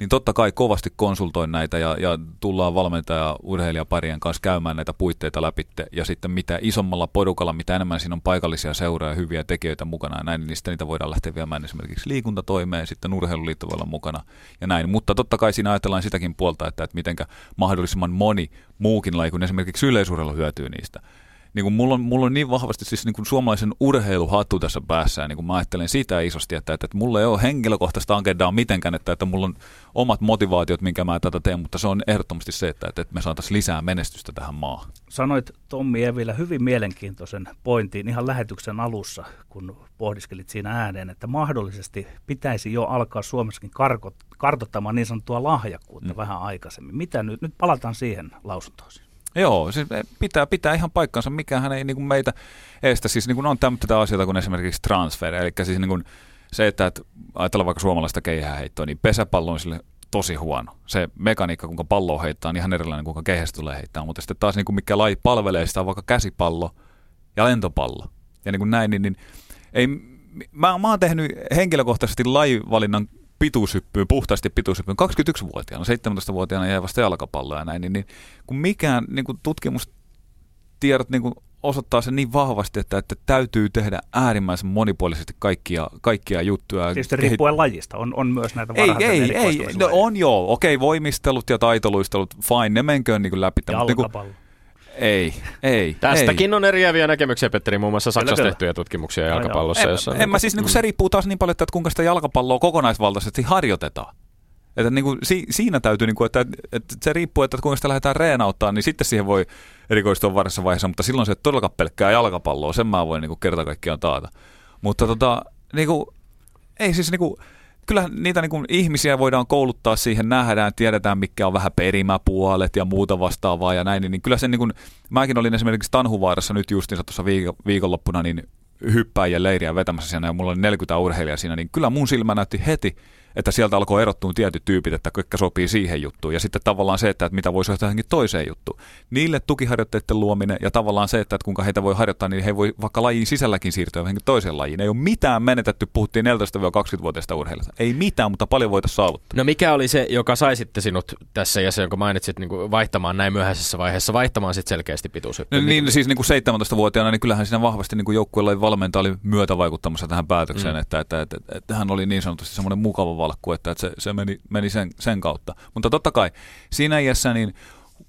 niin totta kai kovasti konsultoin näitä ja, ja tullaan valmentaja urheilijaparien kanssa käymään näitä puitteita läpi. Ja sitten mitä isommalla porukalla, mitä enemmän siinä on paikallisia seuraa ja hyviä tekijöitä mukana ja näin, niin sitten niitä voidaan lähteä viemään esimerkiksi liikuntatoimeen, sitten urheiluliitto voi olla mukana ja näin. Mutta totta kai siinä ajatellaan sitäkin puolta, että, että mitenkä mahdollisimman moni muukin laji kuin esimerkiksi yleisurheilu hyötyy niistä niin kuin mulla, on, mulla on niin vahvasti siis niin kuin suomalaisen urheiluhattu tässä päässä, ja niin kuin mä ajattelen sitä isosti, että, että, että mulla ei ole henkilökohtaista agendaa mitenkään, että, että mulla on omat motivaatiot, minkä mä tätä teen, mutta se on ehdottomasti se, että, että, me saataisiin lisää menestystä tähän maahan. Sanoit Tommi Evilä hyvin mielenkiintoisen pointin ihan lähetyksen alussa, kun pohdiskelit siinä ääneen, että mahdollisesti pitäisi jo alkaa Suomessakin karkot, kartottamaan niin sanottua lahjakkuutta mm. vähän aikaisemmin. Mitä nyt? Nyt palataan siihen lausuntoon. Joo, siis pitää, pitää ihan paikkansa. Mikähän ei niin kuin meitä estä. Siis niin kuin on tämmöitä asioita kuin esimerkiksi transfer. Eli siis niin kuin se, että, että ajatellaan vaikka suomalaista keihäheittoa, niin pesäpallo on sille tosi huono. Se mekaniikka, kuinka palloa heittää, on ihan erilainen, kuinka keihästä tulee heittää. Mutta sitten taas niin kuin mikä laji palvelee sitä on vaikka käsipallo ja lentopallo. Ja niin kuin näin, niin, niin ei, mä, mä oon tehnyt henkilökohtaisesti lajivalinnan pituushyppyyn, puhtaasti pituushyppyyn 21-vuotiaana, 17-vuotiaana jäi vasta jalkapalloa ja näin, niin, niin kun mikään niin kun tutkimustiedot niin kun osoittaa sen niin vahvasti, että, että täytyy tehdä äärimmäisen monipuolisesti kaikkia, kaikkia juttuja. Tietysti kehit... riippuen lajista, on, on myös näitä Ei, ei, ei, no on joo, okei, voimistelut ja taitoluistelut, fine, ne menköön niin läpi. Jalkapallo. Niin ei, ei. Tästäkin ei. on eriäviä näkemyksiä, Petteri, muun muassa Saksassa kyllä, tehtyjä tutkimuksia jalkapallossa. En, jossa en, en mä siis, niin se riippuu taas niin paljon, että kuinka sitä jalkapalloa kokonaisvaltaisesti harjoitetaan. Että niin kuin, si, siinä täytyy, niin kuin, että, että se riippuu, että kuinka sitä lähdetään reenauttaa, niin sitten siihen voi erikoistua varassa vaiheessa, mutta silloin se ei todellakaan pelkkää jalkapalloa, sen mä voin niin kuin, kerta kaikkiaan taata. Mutta tota, niin kuin, ei siis niin kuin, kyllä niitä niin kuin ihmisiä voidaan kouluttaa siihen, nähdään, tiedetään mikä on vähän perimäpuolet ja muuta vastaavaa ja näin, niin, niin kyllä sen niin kuin, mäkin olin esimerkiksi Tanhuvaarassa nyt justiinsa tuossa viikonloppuna niin hyppäjien leiriä vetämässä siinä ja mulla oli 40 urheilijaa siinä, niin kyllä mun silmä näytti heti, että sieltä alkoi erottua tietyt tyypit, että ketkä sopii siihen juttuun. Ja sitten tavallaan se, että, että mitä voisi johtaa johonkin toiseen juttuun. Niille tukiharjoitteiden luominen ja tavallaan se, että, että kuinka heitä voi harjoittaa, niin he voi vaikka lajin sisälläkin siirtyä johonkin toiseen lajiin. Ei ole mitään menetetty, puhuttiin 14-20-vuotiaista urheilijasta. Ei mitään, mutta paljon voitaisiin saavuttaa. No mikä oli se, joka sai sitten sinut tässä ja se, jonka mainitsit niin kuin vaihtamaan näin myöhäisessä vaiheessa, vaihtamaan sitten selkeästi pituushyppyä? No, niin, siis niin kuin 17-vuotiaana, niin kyllähän siinä vahvasti niin joukkueella valmentaja oli myötävaikuttamassa tähän päätökseen, mm. että, että, että, että, että, hän oli niin sanotusti semmoinen mukava valkku, että, että se, se meni, meni sen, sen kautta. Mutta totta kai siinä iässä niin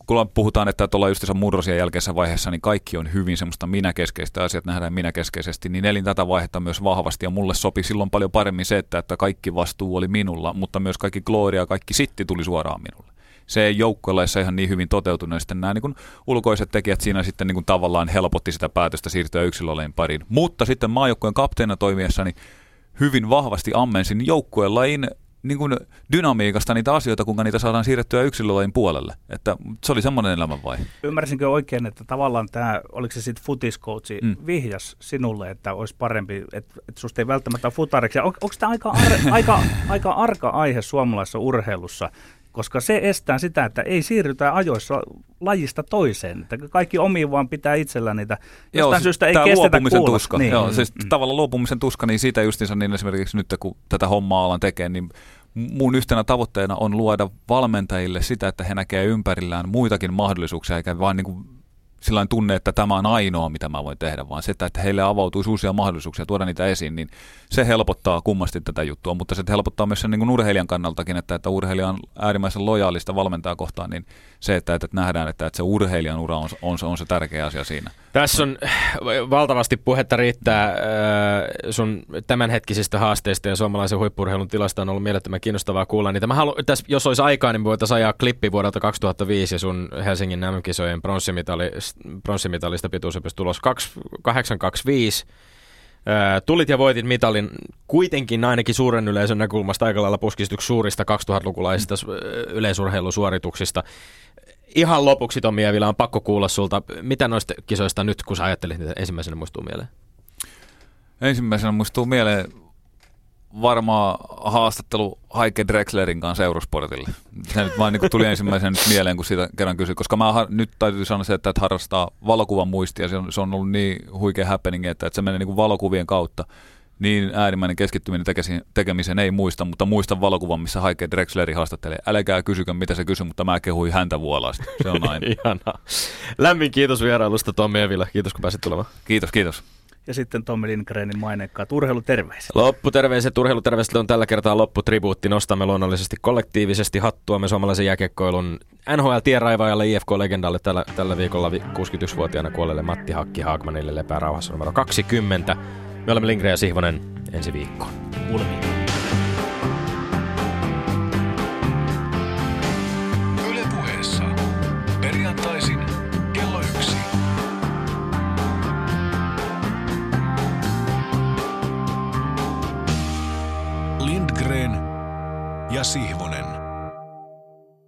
kun puhutaan, että ollaan just murrosien jälkeisessä vaiheessa, niin kaikki on hyvin semmoista minäkeskeistä, asiat nähdään minäkeskeisesti, niin elin tätä vaihetta myös vahvasti ja mulle sopi silloin paljon paremmin se, että, että kaikki vastuu oli minulla, mutta myös kaikki gloria, kaikki sitti tuli suoraan minulle. Se ei joukkueella ihan niin hyvin toteutunut, ja sitten nämä niin kuin ulkoiset tekijät siinä sitten niin kuin tavallaan helpotti sitä päätöstä siirtyä yksilölein pariin. Mutta sitten maajoukkueen kapteena toimiessani hyvin vahvasti ammensin joukkueen lajin niin kuin dynamiikasta niitä asioita, kuinka niitä saadaan siirrettyä yksilölajin puolelle. Että se oli semmoinen elämänvaihe. Ymmärsinkö oikein, että tavallaan tämä, oliko se sitten futiskoutsi, mm. vihjas sinulle, että olisi parempi, että, että susta ei välttämättä ole futariksi. On, onko tämä aika, ar, aika, aika arka aihe suomalaisessa urheilussa, koska se estää sitä, että ei siirrytä ajoissa lajista toiseen. Että kaikki omiin vaan pitää itsellä niitä. Jostain Joo, syystä ei kestetä luopumisen kuulla. tuska. Niin. Joo, siis mm. tavallaan luopumisen tuska, niin siitä justiinsa niin esimerkiksi nyt kun tätä hommaa alan tekee, niin mun yhtenä tavoitteena on luoda valmentajille sitä, että he näkee ympärillään muitakin mahdollisuuksia, eikä vain niin kuin sillä tunne, että tämä on ainoa, mitä mä voin tehdä, vaan se, että heille avautuisi uusia mahdollisuuksia tuoda niitä esiin, niin se helpottaa kummasti tätä juttua, mutta se helpottaa myös sen niin kuin urheilijan kannaltakin, että, että urheilija on äärimmäisen lojaalista valmentaa kohtaan, niin se, että, että nähdään, että, että se urheilijan ura on, on, on se tärkeä asia siinä. Tässä on valtavasti puhetta riittää äh, sun tämänhetkisistä haasteista ja suomalaisen huippurheilun tilasta on ollut mielettömän kiinnostavaa kuulla niitä. Mä haluan, tässä, jos olisi aikaa, niin voitaisiin ajaa klippi vuodelta 2005 ja sun Helsingin MM-kisojen pronssimitali, pronssimitalista pituusopista tulos 2825. Tulit ja voitit mitalin kuitenkin ainakin suuren yleisön näkökulmasta aika lailla puskistuksi suurista 2000-lukulaisista yleisurheilusuorituksista. Ihan lopuksi Tommi vielä on pakko kuulla sulta, mitä noista kisoista nyt, kun sä ajattelit niitä ensimmäisenä muistuu mieleen? Ensimmäisenä muistuu mieleen varmaan haastattelu Heike Drexlerin kanssa Eurosportille. Se nyt vain niin tuli ensimmäisen nyt mieleen, kun siitä kerran kysyin, koska mä har- nyt täytyy sanoa se, että, että harrastaa valokuvan muistia. Se on, se on ollut niin huikea happening, että, että se menee niin valokuvien kautta. Niin äärimmäinen keskittyminen tekemiseen ei muista, mutta muistan valokuvan, missä Heike Drexleri haastattelee. Älkää kysykö, mitä se kysyy, mutta mä kehuin häntä vuolaasti. Se on aina. Ihanaa. Lämmin kiitos vierailusta Tommi Evila. Kiitos kun pääsit tulemaan. Kiitos, kiitos ja sitten Tommi Lindgrenin maineikkaat urheiluterveiset. Lopputerveiset, urheiluterveiset on tällä kertaa lopputribuutti. Nostamme luonnollisesti kollektiivisesti hattuamme suomalaisen jääkiekkoilun NHL-tienraivaajalle, IFK-legendalle tällä, tällä viikolla 61-vuotiaana kuolleelle Matti Hakki Haakmanille lepää rauhassa numero 20. Me olemme Lindgren ja Sihvonen ensi viikkoon. Kuulemiin. Ja Sihvonen.